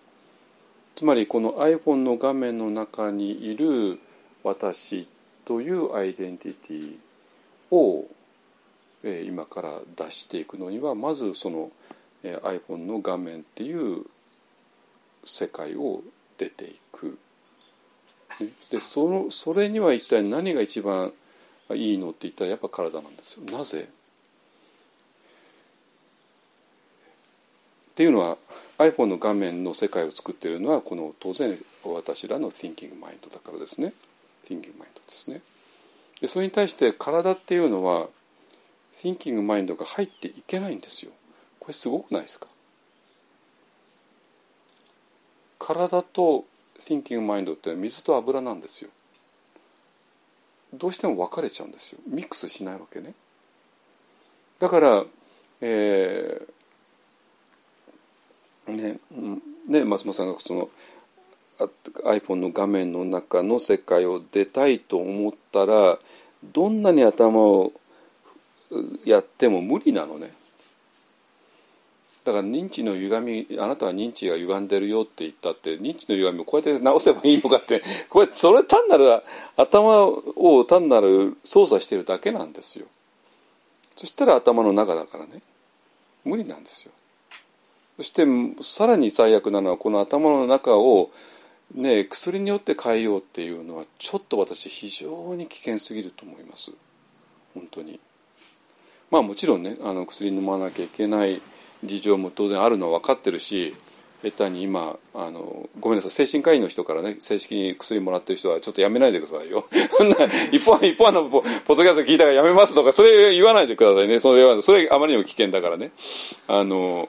つまりこの iPhone の画面の中にいる私というアイデンティティを、え今から出していくのにはまずその、え iPhone の画面っていう世界を出ていく。でそのそれには一体何が一番いいのって言ったらやっぱ体なんですよ。なぜっていうのは iPhone の画面の世界を作っているのはこの当然私らの Thinking Mind だからですね。Thinking Mind ですね。でそれに対して体っていうのは Thinking Mind が入っていけないんですよ。これすごくないですか？体と Thinking Mind って水と油なんですよ。どうしても分かれちゃうんですよ。ミックスしないわけね。だから、えーねね、松本さんがその iPhone の画面の中の世界を出たいと思ったらどんなに頭をやっても無理なのね。だから認知の歪みあなたは認知が歪んでるよって言ったって認知の歪みをこうやって直せばいいのかってこれそれ単なる頭を単なる操作してるだけなんですよ。そしたら頭の中だからね。無理なんですよ。そしてさらに最悪なのはこの頭の中を、ね、薬によって変えようっていうのはちょっと私非常に危険すぎると思います。本当に。まあもちろんねあの薬飲まなきゃいけない事情も当然あるのは分かってるし下手に今あのごめんなさい精神科医の人からね正式に薬もらってる人はちょっとやめないでくださいよ。一方一方のポポッドキャスト聞いたからやめますとかそれ言わないでくださいね。それはそれあまりにも危険だからね。あの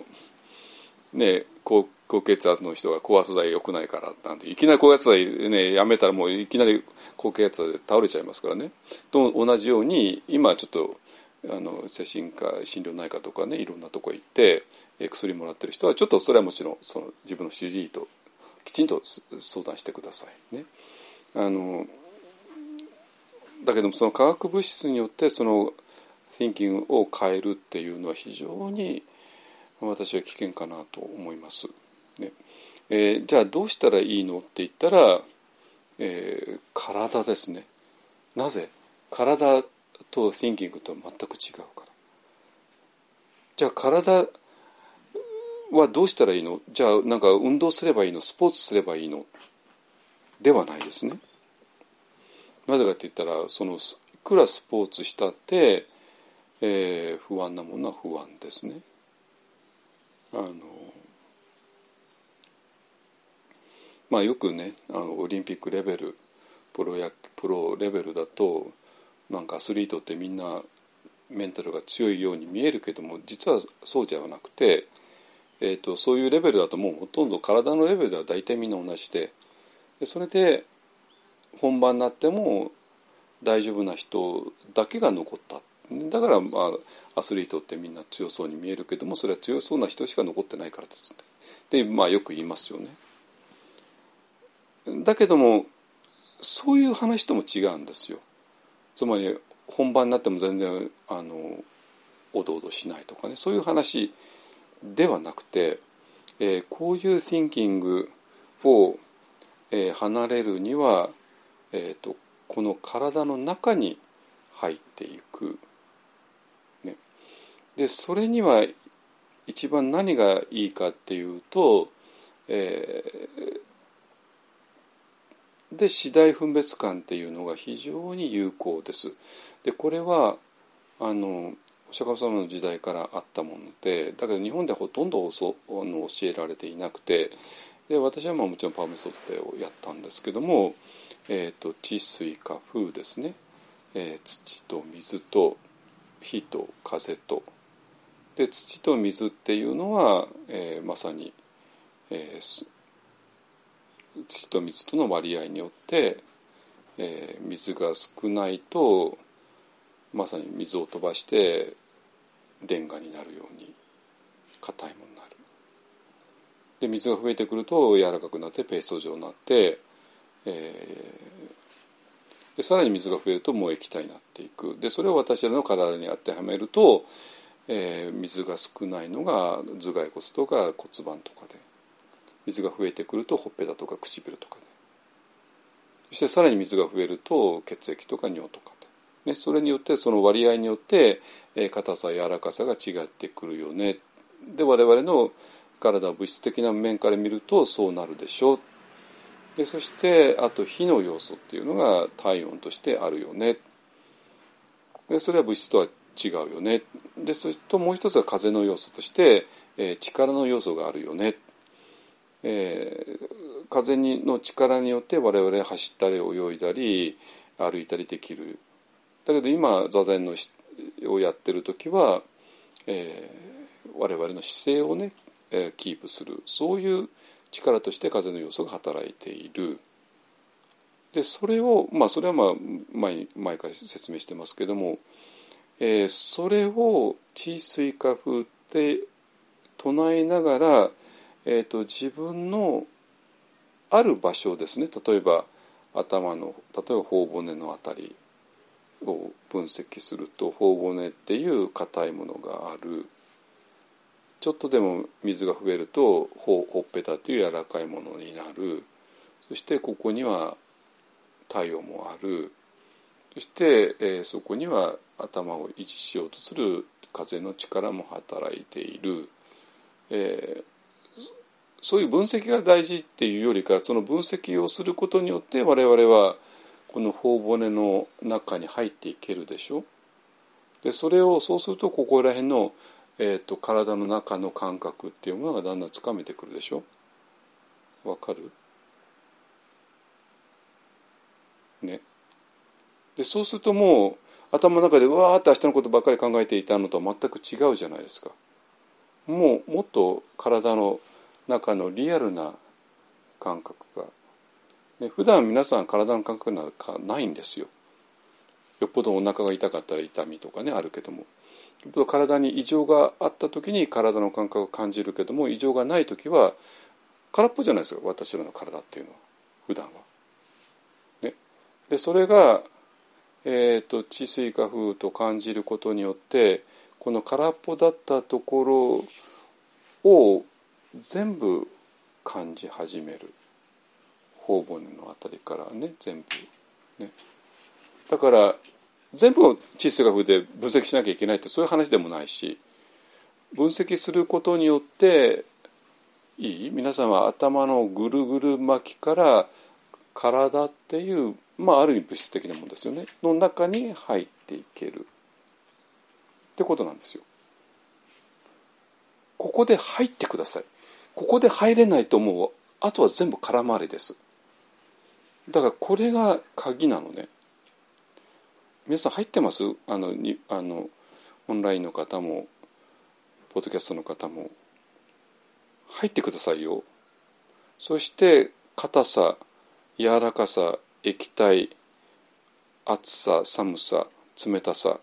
ね高高血圧の人が高圧剤良くないからなんていきなり高圧剤ねやめたらもういきなり高血圧で倒れちゃいますからねと同じように今ちょっとあの精神科心療内科とかねいろんなとこ行って薬もらってる人はちょっとそれはもちろんその自分の主治医ときちんと相談してくださいね。あのだけどもその化学物質によってその thinking を変えるっていうのは非常に私は危険かなと思います。ねえー、じゃあどうしたらいいのって言ったら、えー、体ですね。なぜ？体と thinking と全く違うから。じゃあ体はどうしたらいいの？じゃあなんか運動すればいいの？スポーツすればいいの？ではないですね。なぜかって言ったらそのいくらスポーツしたって、えー、不安なものは不安ですね。あのまあよくねあのオリンピックレベルプロやプロレベルだとなんかアスリートってみんなメンタルが強いように見えるけども実はそうじゃなくて、えーと、そういうレベルだともうほとんど体のレベルでは大体みんな同じででそれで本番になっても大丈夫な人だけが残った。だからまあアスリートってみんな強そうに見えるけどもそれは強そうな人しか残ってないからですでまあよく言いますよね。だけどもそういう話とも違うんですよ。つまり本番になっても全然あのおどおどしないとかねそういう話ではなくて、えー、こういう thinking を、えー、離れるには、えーと、この体の中に入っていく。でそれには一番何がいいかっていうと、えー、で次第分別感っていうのが非常に有効です。でこれはあのお釈迦様の時代からあったものでだけど日本ではほとんどそあの教えられていなくてで私はまあもちろんパーメソッドをやったんですけども、えーと、地水火風ですね、えー、土と水と火と風とで土と水っていうのは、えー、まさに、えー、土と水との割合によって、えー、水が少ないとまさに水を飛ばしてレンガになるように硬いものになる。で水が増えてくると柔らかくなってペースト状になって、えー、でさらに水が増えるともう液体になっていく。でそれを私らの体に当てはめると、えー、水が少ないのが頭蓋骨とか骨盤とかで水が増えてくるとほっぺたとか唇とかで。そしてさらに水が増えると血液とか尿とかね、それによってその割合によって硬さ柔らかさが違ってくるよね。で我々の体物質的な面から見るとそうなるでしょう。でそしてあと火の要素っていうのが体温としてあるよね。でそれは物質とは違うよね。でそれともう一つは風の要素として、えー、力の要素があるよね、えー、風にの力によって我々走ったり泳いだり歩いたりできる。だけど今座禅のをやってる時は、えー、我々の姿勢をね、え、キープする。そういう力として風の要素が働いている。でそれをまあそれはまあ毎毎回説明してますけども、えー、それを地水化風って唱えながら、えーと、自分のある場所ですね。例えば頭の例えば頬骨のあたりを分析すると頬骨っていう硬いものがある。ちょっとでも水が増えるとほほっぺたという柔らかいものになる。そしてここには体温もある。そして、えー、そこには頭を維持しようとする風の力も働いている、えー、そういう分析が大事っていうよりかその分析をすることによって我々はこの頬骨の中に入っていけるでしょ。でそれをそうするとここら辺の、えーと、体の中の感覚っていうものがだんだんつかめてくるでしょ。わかる？ね。でそうするともう頭の中でわーって明日のことばっかり考えていたのとは全く違うじゃないですか。もうもっと体の中のリアルな感覚が。ね、普段皆さん体の感覚なんかないんですよ。よっぽどお腹が痛かったら痛みとかねあるけども。よっぽど体に異常があった時に体の感覚を感じるけども異常がない時は空っぽじゃないですか私らの体っていうのは。普段は。ね、でそれが、えーと、と治水化風と感じることによってこの空っぽだったところを全部感じ始める。頬骨のあたりからね全部。ね。だから全部を地質学で分析しなきゃいけないってそういう話でもないし分析することによっていい？皆さんは頭のぐるぐる巻きから体っていう、まあ、ある意味物質的なものですよねの中に入っていけるってことなんですよ。ここで入ってください。ここで入れないともうあとは全部空回りです。だからこれが鍵なのね。皆さん入ってます？あのにあのオンラインの方もポッドキャストの方も入ってくださいよ。そして硬さ柔らかさ液体熱さ寒さ冷たさ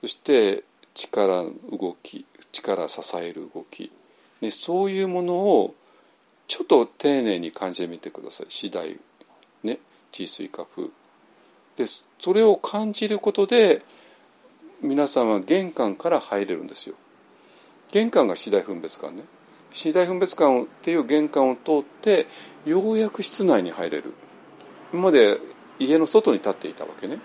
そして力動き力支える動き、ね、そういうものをちょっと丁寧に感じてみてください。次第ね地水化風。でそれを感じることで皆さんは玄関から入れるんですよ。玄関が次第分別館ね。次第分別館っていう玄関を通ってようやく室内に入れる。今まで家の外に立っていたわけね。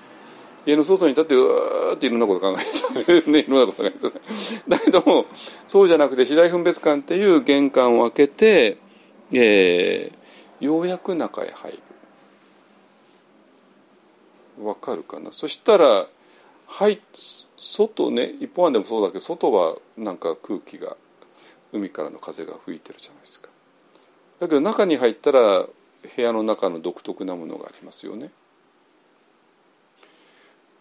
家の外に立ってうわーっていろんなこと考えてた ねいろんなこと考えてた。だけどもそうじゃなくて次第分別館っていう玄関を開けて、えー、ようやく中へ入る。わかるかな？そしたらはい外ね一方案でもそうだけど外はなんか空気が海からの風が吹いてるじゃないですか。だけど中に入ったら部屋の中の独特なものがありますよね。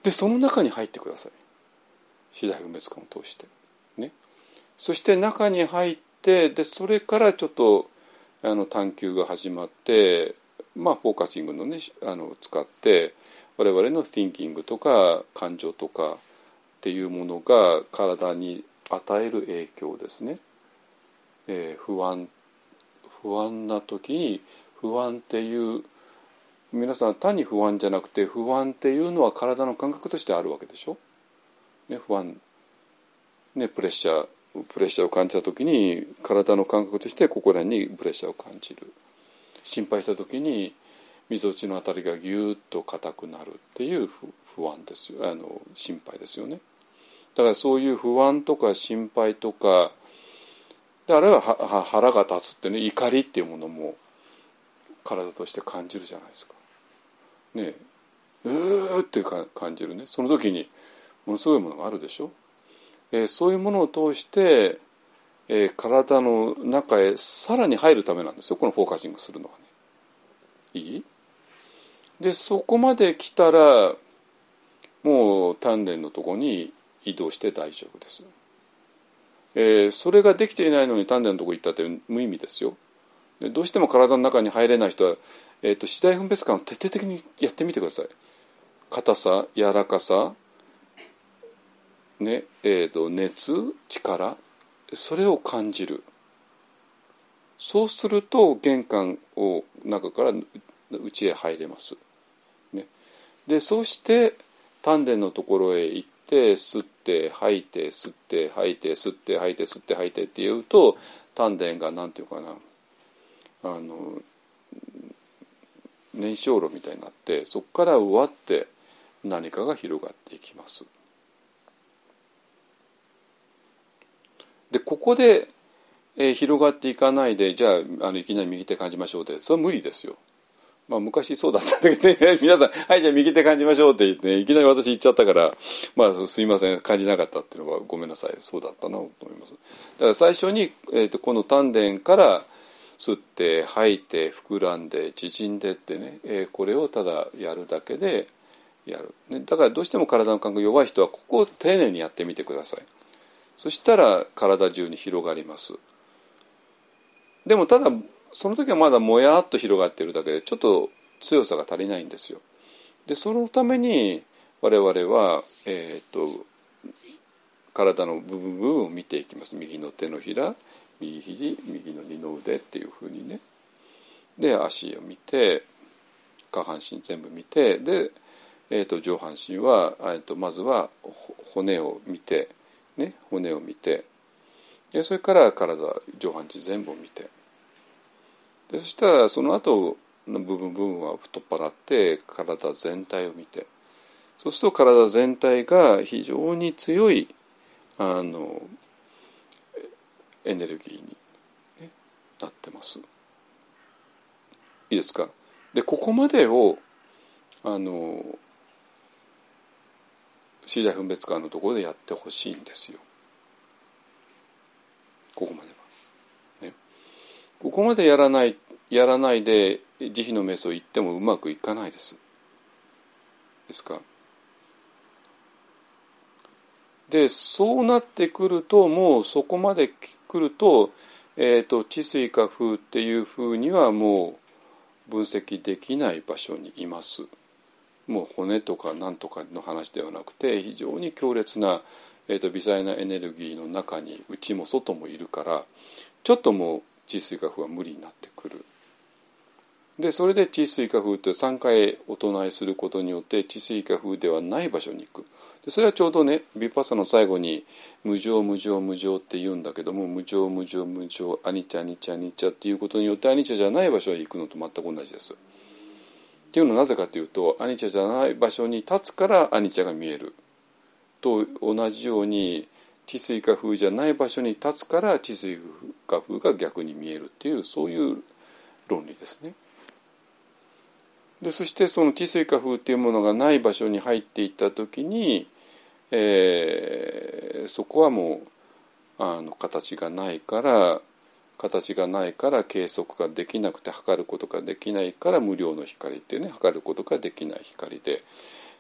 でその中に入ってください。次第分別感を通して。ね。そして中に入ってでそれからちょっとあの探求が始まってまあフォーカシングのねあの使って我々の thinking とか感情とかっていうものが体に与える影響ですね、えー、不安不安な時に不安っていう皆さん単に不安じゃなくて不安っていうのは体の感覚としてあるわけでしょ？ね、不安、ね、プレッシャープレッシャーを感じた時に体の感覚としてここらにプレッシャーを感じる。心配した時にみぞおちのあたりがぎゅーっと硬くなるっていう不安ですあの心配ですよね。だからそういう不安とか心配とかであれは腹が立つってね怒りっていうものも体として感じるじゃないですか。ねうーって感じるねその時にものすごいものがあるでしょ。えー、そういうものを通して、えー、体の中へさらに入るためなんですよこのフォーカシングするのはね。いい？でそこまで来たらもう丹田のとこに移動して大丈夫です。えー、それができていないのに丹田のとこ行ったって無意味ですよ。でどうしても体の中に入れない人は、えーと、次第分別感を徹底的にやってみてください。硬さ柔らかさ、ねえーと、熱力それを感じる。そうすると玄関を中から内へ入れます。ね、でそうして丹田のところへ行って吸って吐いて吸って吐いて吸って吐いて吸って吐いてっていうと丹田が何て言うかなあの燃焼炉みたいになってそこからうわって何かが広がっていきます。でここで、えー、広がっていかないでじゃああのいきなり右手感じましょうってそれは無理ですよ。まあ、昔そうだったんだけどね 皆さん「はいじゃあ右手感じましょう」って言ってねいきなり私言っちゃったからまあすいません感じなかったっていうのはごめんなさいそうだったなと思います。だから最初に、えーとこの丹田から吸って吐いて膨らんで縮んでってね、え、これをただやるだけでやる、ね、だからどうしても体の感覚弱い人はここを丁寧にやってみてください。そしたら体中に広がります。でもただその時はまだもやっと広がっているだけでちょっと強さが足りないんですよ。でそのために我々は、えーと、と体の部分を見ていきます。右の手のひら右肘右の二の腕っていうふうにね。で足を見て下半身全部見てで、えー、と上半身は、えー、とまずは骨を見て、ね、骨を見てでそれから体上半身全部を見て。でそしたらその後の部分部分は取っ払って体全体を見て。そうすると体全体が非常に強いあのエネルギーに、ね、なってます。いいですか？でここまでをあのシーダ分別館のところでやってほしいんですよここまでは。ね、ここまでやらないやらないで慈悲のメスを言ってもうまくいかないです。ですか？でそうなってくるともうそこまで来ると,、えーと、治水化風っていうふうにはもう分析できない場所にいます。もう骨とか何とかの話ではなくて非常に強烈な、えーと、微細なエネルギーの中に内も外もいるからちょっともう治水化風は無理になってくる。でそれで治水化風って3回お唱えすることによって治水化風ではない場所に行くでそれはちょうどねビパッサの最後に「無常無常無常」って言うんだけども「無常無常無常アニチャアニチャアニチャ」っていうことによってアニチャじゃない場所に行くのと全く同じです。っていうのはなぜかというとアニチャじゃない場所に立つからアニチャが見えると同じように治水化風じゃない場所に立つから治水化風が逆に見えるっていうそういう論理ですね。でそしてその治水化風っていうものがない場所に入っていった時に、えー、そこはもうあの形がないから形がないから計測ができなくて測ることができないから無料の光っていうね測ることができない光で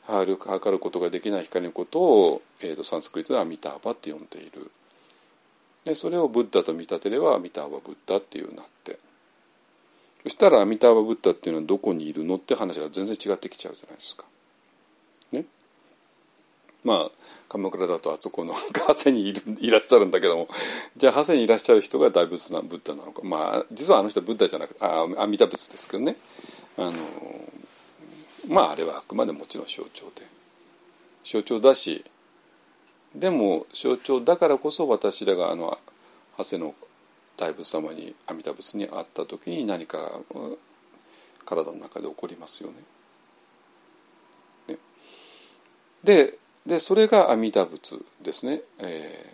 測る測ることができない光のことを、えーと、サンスクリットではミターバって呼んでいる。でそれをブッダと見立てればミターバブッダっていうなって。そしたらアミターバ・ブッダっていうのはどこにいるのって話が全然違ってきちゃうじゃないですか。ね。まあ鎌倉だとあそこの長谷にいるいらっしゃるんだけどもじゃあ長谷にいらっしゃる人が大仏なブッダなのかまあ実はあの人はブッダじゃなくてあ阿弥陀仏ですけどねあのまああれはあくまでもちろん象徴で象徴だしでも象徴だからこそ私らがあの長谷の大仏様に阿弥陀仏に会った時に何か体の中で起こりますよね。ねででそれが阿弥陀仏ですね。え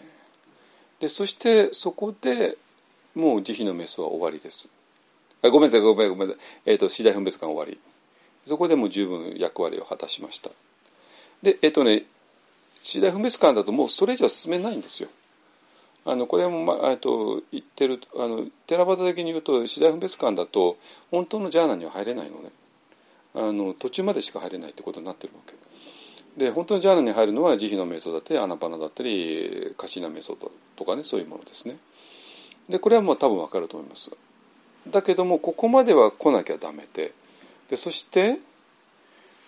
ー、でそしてそこでもう慈悲のメスは終わりです。あごめんなさいごめんごめんなさい。えっ、ー、と次第分別感終わり。そこでもう十分役割を果たしました。でえっ、ー、とね次第分別感だともうそれ以上進めないんですよ。あのこれも、まあ、と言ってるあの寺端的に言うと次第分別館だと本当のジャーナには入れないのね。あの途中までしか入れないってことになってるわけ。で本当のジャーナに入るのは慈悲の瞑想だったりアナパナだったりカシナ瞑想とかねそういうものですね。でこれはもう多分わかると思います。だけどもここまでは来なきゃダメででそして、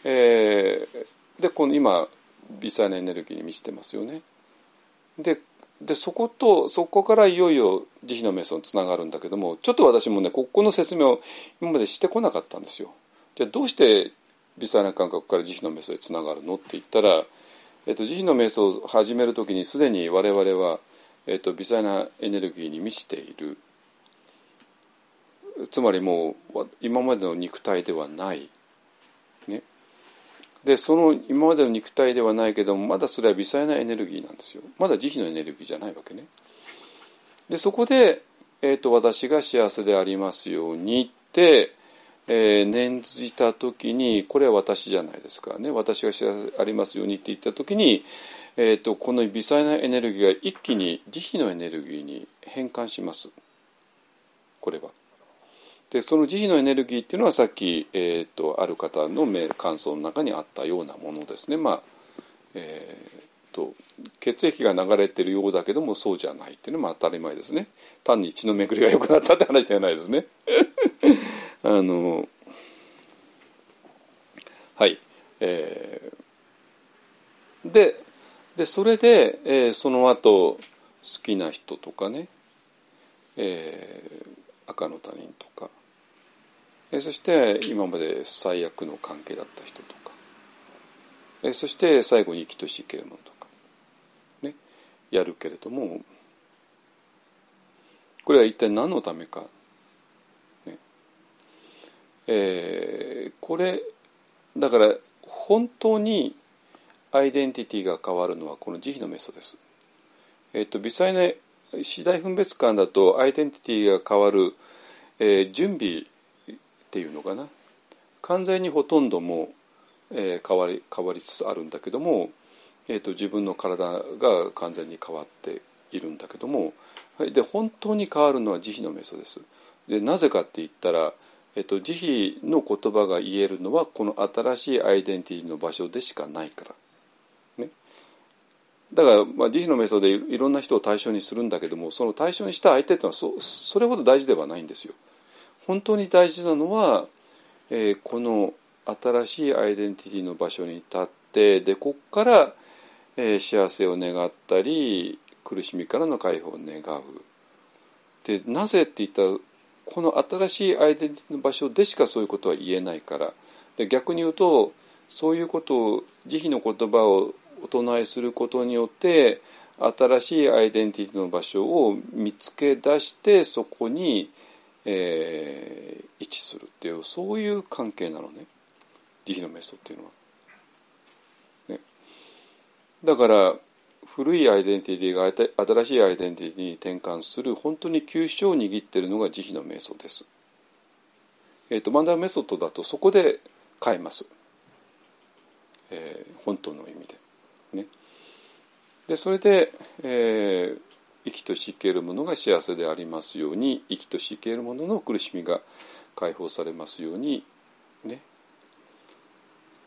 えー、でこの今微細なエネルギーに満ちてますよね。ででそことそこからいよいよ慈悲の瞑想につながるんだけどもちょっと私もねここの説明を今までしてこなかったんですよ。じゃあどうして微細な感覚から慈悲の瞑想につながるのって言ったら、えっと、慈悲の瞑想を始める時にすでに我々は、えっと、微細なエネルギーに満ちているつまりもう今までの肉体ではない、でその今までの肉体ではないけどもまだそれは微細なエネルギーなんですよ。まだ慈悲のエネルギーじゃないわけね。でそこで、えーと、私が幸せでありますようにって、えー、念じた時にこれは私じゃないですかね。私が幸せでありますようにって言った時に、えーとこの微細なエネルギーが一気に慈悲のエネルギーに変換します。これは。でその慈悲のエネルギーっていうのはさっき、えーと、ある方の感想の中にあったようなものですね。まあえーと、血液が流れてるようだけどもそうじゃないっていうのも当たり前ですね。単に血の巡りが良くなったって話じゃないですね。あのはい、えー、ででそれで、えー、その後好きな人とかね、えー、赤の他人とかそして今まで最悪の関係だった人とか。そして最後に生きとし生けるものとか。ね。やるけれども。これは一体何のためか、ね。えー、これだから本当にアイデンティティが変わるのはこの慈悲のメソです。えっ、ー、と微細な次第分別感だとアイデンティティが変わる、えー、準備っていうのかな完全にほとんどもう、えー変わり変わりつつあるんだけども、えー、と自分の体が完全に変わっているんだけどもはいで本当に変わるのは慈悲の瞑想です。でなぜかって言ったら、えー、と慈悲の言葉が言えるのはこの新しいアイデンティティの場所でしかないから。ね、だから、まあ、慈悲の瞑想でいろんな人を対象にするんだけどもその対象にした相手っていうのはそそれほど大事ではないんですよ。本当に大事なのは、えーこの新しいアイデンティティの場所に立ってでここから、えー幸せを願ったり苦しみからの解放を願う。でなぜって言ったらこの新しいアイデンティティの場所でしかそういうことは言えないからで逆に言うとそういうことを慈悲の言葉をお唱えすることによって新しいアイデンティティの場所を見つけ出してそこに、えー位置するっていうそういう関係なのね慈悲の瞑想っていうのは。ね、だから古いアイデンティティが新しいアイデンティティに転換する本当に急所を握っているのが慈悲の瞑想です。えーと、マンダメソッドだとそこで変えます、えー本当の意味で。ね、でそれで、えー生きとし生けるものが幸せでありますように生きとし生けるものの苦しみが解放されますようにね。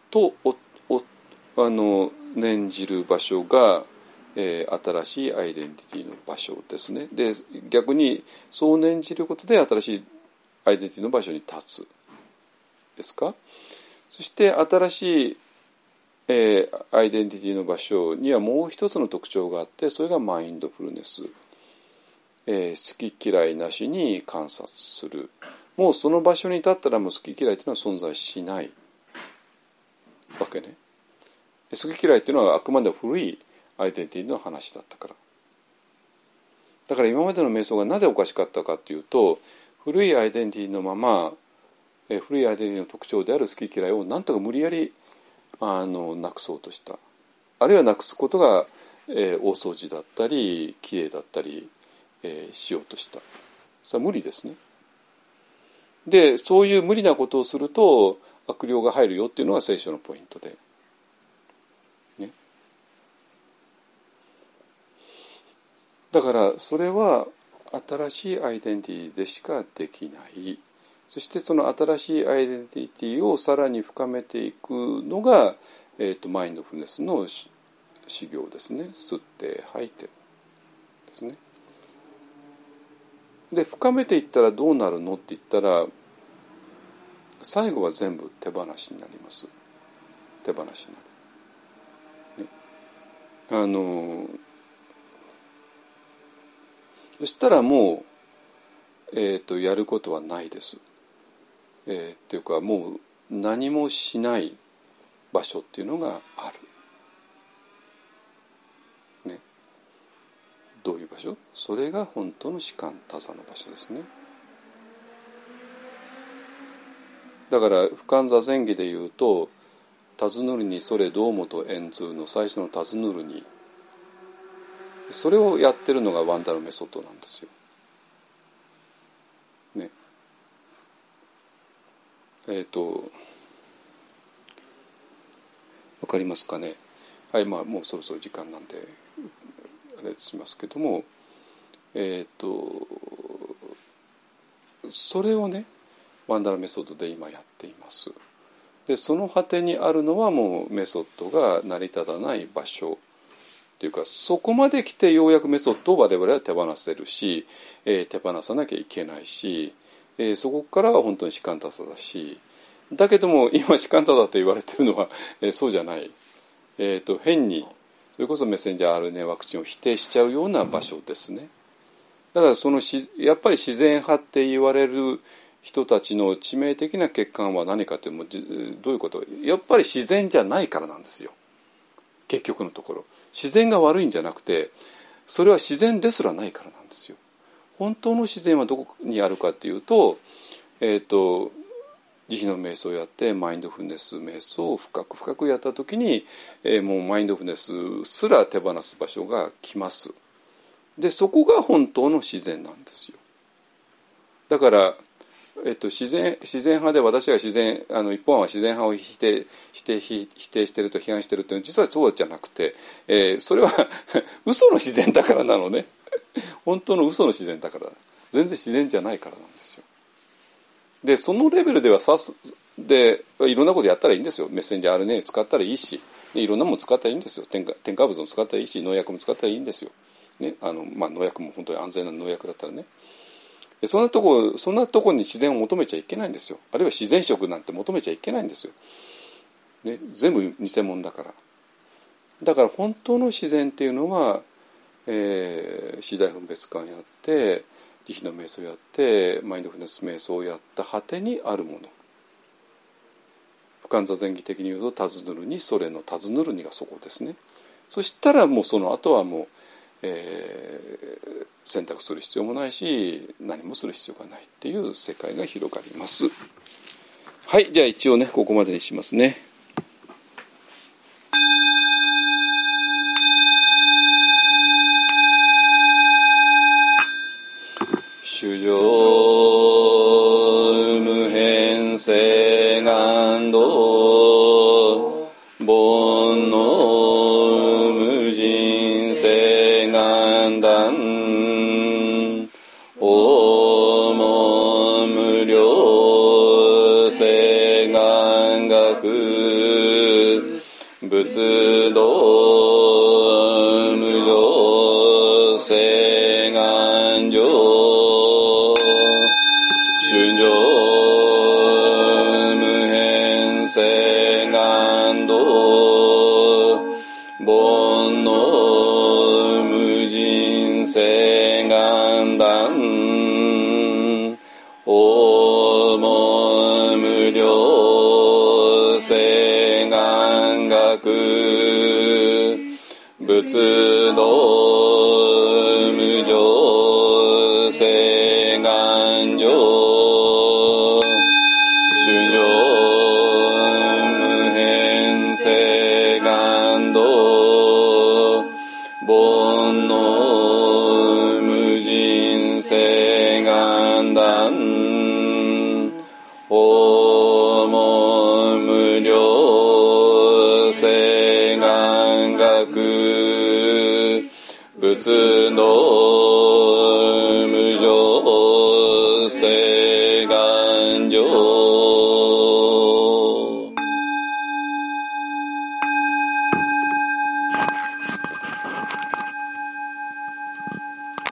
とおあの念じる場所が、えー新しいアイデンティティの場所ですね。で逆にそう念じることで新しいアイデンティティの場所に立つ。ですか？そして新しい、えーアイデンティティの場所にはもう一つの特徴があってそれがマインドフルネス、えー好き嫌いなしに観察する。もうその場所に立ったらもう好き嫌いというのは存在しない。わけね。好き嫌いというのはあくまで古いアイデンティティの話だったから。だから今までの瞑想がなぜおかしかったかっていうと古いアイデンティティのままえー古いアイデンティティの特徴である好き嫌いをなんとか無理やりあのなくそうとした。あるいはなくすことが、えー大掃除だったりきれいだったり、えーしようとした。それは無理ですね。でそういう無理なことをすると悪霊が入るよっていうのが聖書のポイントで。ね、だからそれは新しいアイデンティティでしかできない。そしてその新しいアイデンティティをさらに深めていくのが、えー、とマインドフルネスの修行ですね吸って吐いてですね。で深めていったらどうなるのって言ったら最後は全部手放しになります手放しになる。ね、あのそしたらもう、えー、とやることはないです。えーっていうかもう何もしない場所っていうのがある。ね。どういう場所？それが本当の士官多座の場所ですね。だから不感座前儀で言うと「尋ぬるにそれどうもと円通」の最初の「尋ぬるに」それをやってるのがワンダルメソッドなんですよ。ね。えっ、とわかりますかね？はいまあもうそろそろ時間なんであれしますけどもえっ、とそれをねワンダラメソッドで今やっています。でその果てにあるのはもうメソッドが成り立たない場所っていうかそこまで来てようやくメソッドを我々は手放せるし、えー手放さなきゃいけないし、えーそこからは本当に士官多さだしだけども 今士官多だと言われてるのは、えーそうじゃない、えー、と変にそれこそメッセンジャー RNA ワクチンを否定しちゃうような場所ですね。だからそのしやっぱり自然派って言われる人たちの致命的な欠陥は何かというとどういうこと？やっぱり自然じゃないからなんですよ。結局のところ。自然が悪いんじゃなくてそれは自然ですらないからなんですよ。本当の自然はどこにあるかっていうとえっ、と慈悲の瞑想をやってマインドフルネス瞑想を深く深くやった時に、えーもうマインドフルネスすら手放す場所が来ます。でそこが本当の自然なんですよ。だからえっと、自然自然派で私は自然あの一本は自然派を否定して否定してると批判してるっていうのは実はそうじゃなくて、えー、それは 嘘の自然だからなのね。本当の嘘の自然だから全然自然じゃないからなんですよ。でそのレベルではさすでいろんなことやったらいいんですよ。メッセンジャー RNA 使ったらいいし。でいろんなもの使ったらいいんですよ。添加添加物も使ったらいいし農薬も使ったらいいんですよ。ねあのまあ、農薬も本当に安全な農薬だったらね。そんなとこそんなとこに自然を求めちゃいけないんですよ。あるいは自然食なんて求めちゃいけないんですよ、ね、全部偽物だから。だから本当の自然っていうのは、えー、次第分別感やって慈悲の瞑想やってマインドフルネス瞑想をやった果てにあるもの。不完座前儀的に言うと「尋ぬるにそれの尋ぬるに」がそこですね。そしたらもうその後はもう、えー、選択する必要もないし何もする必要がないっていう世界が広がります。はいじゃあ一応ねここまでにしますね。主上無変性願道煩悩無人性願断。おも無量性願学。仏道く。仏の無常性。仏道無常性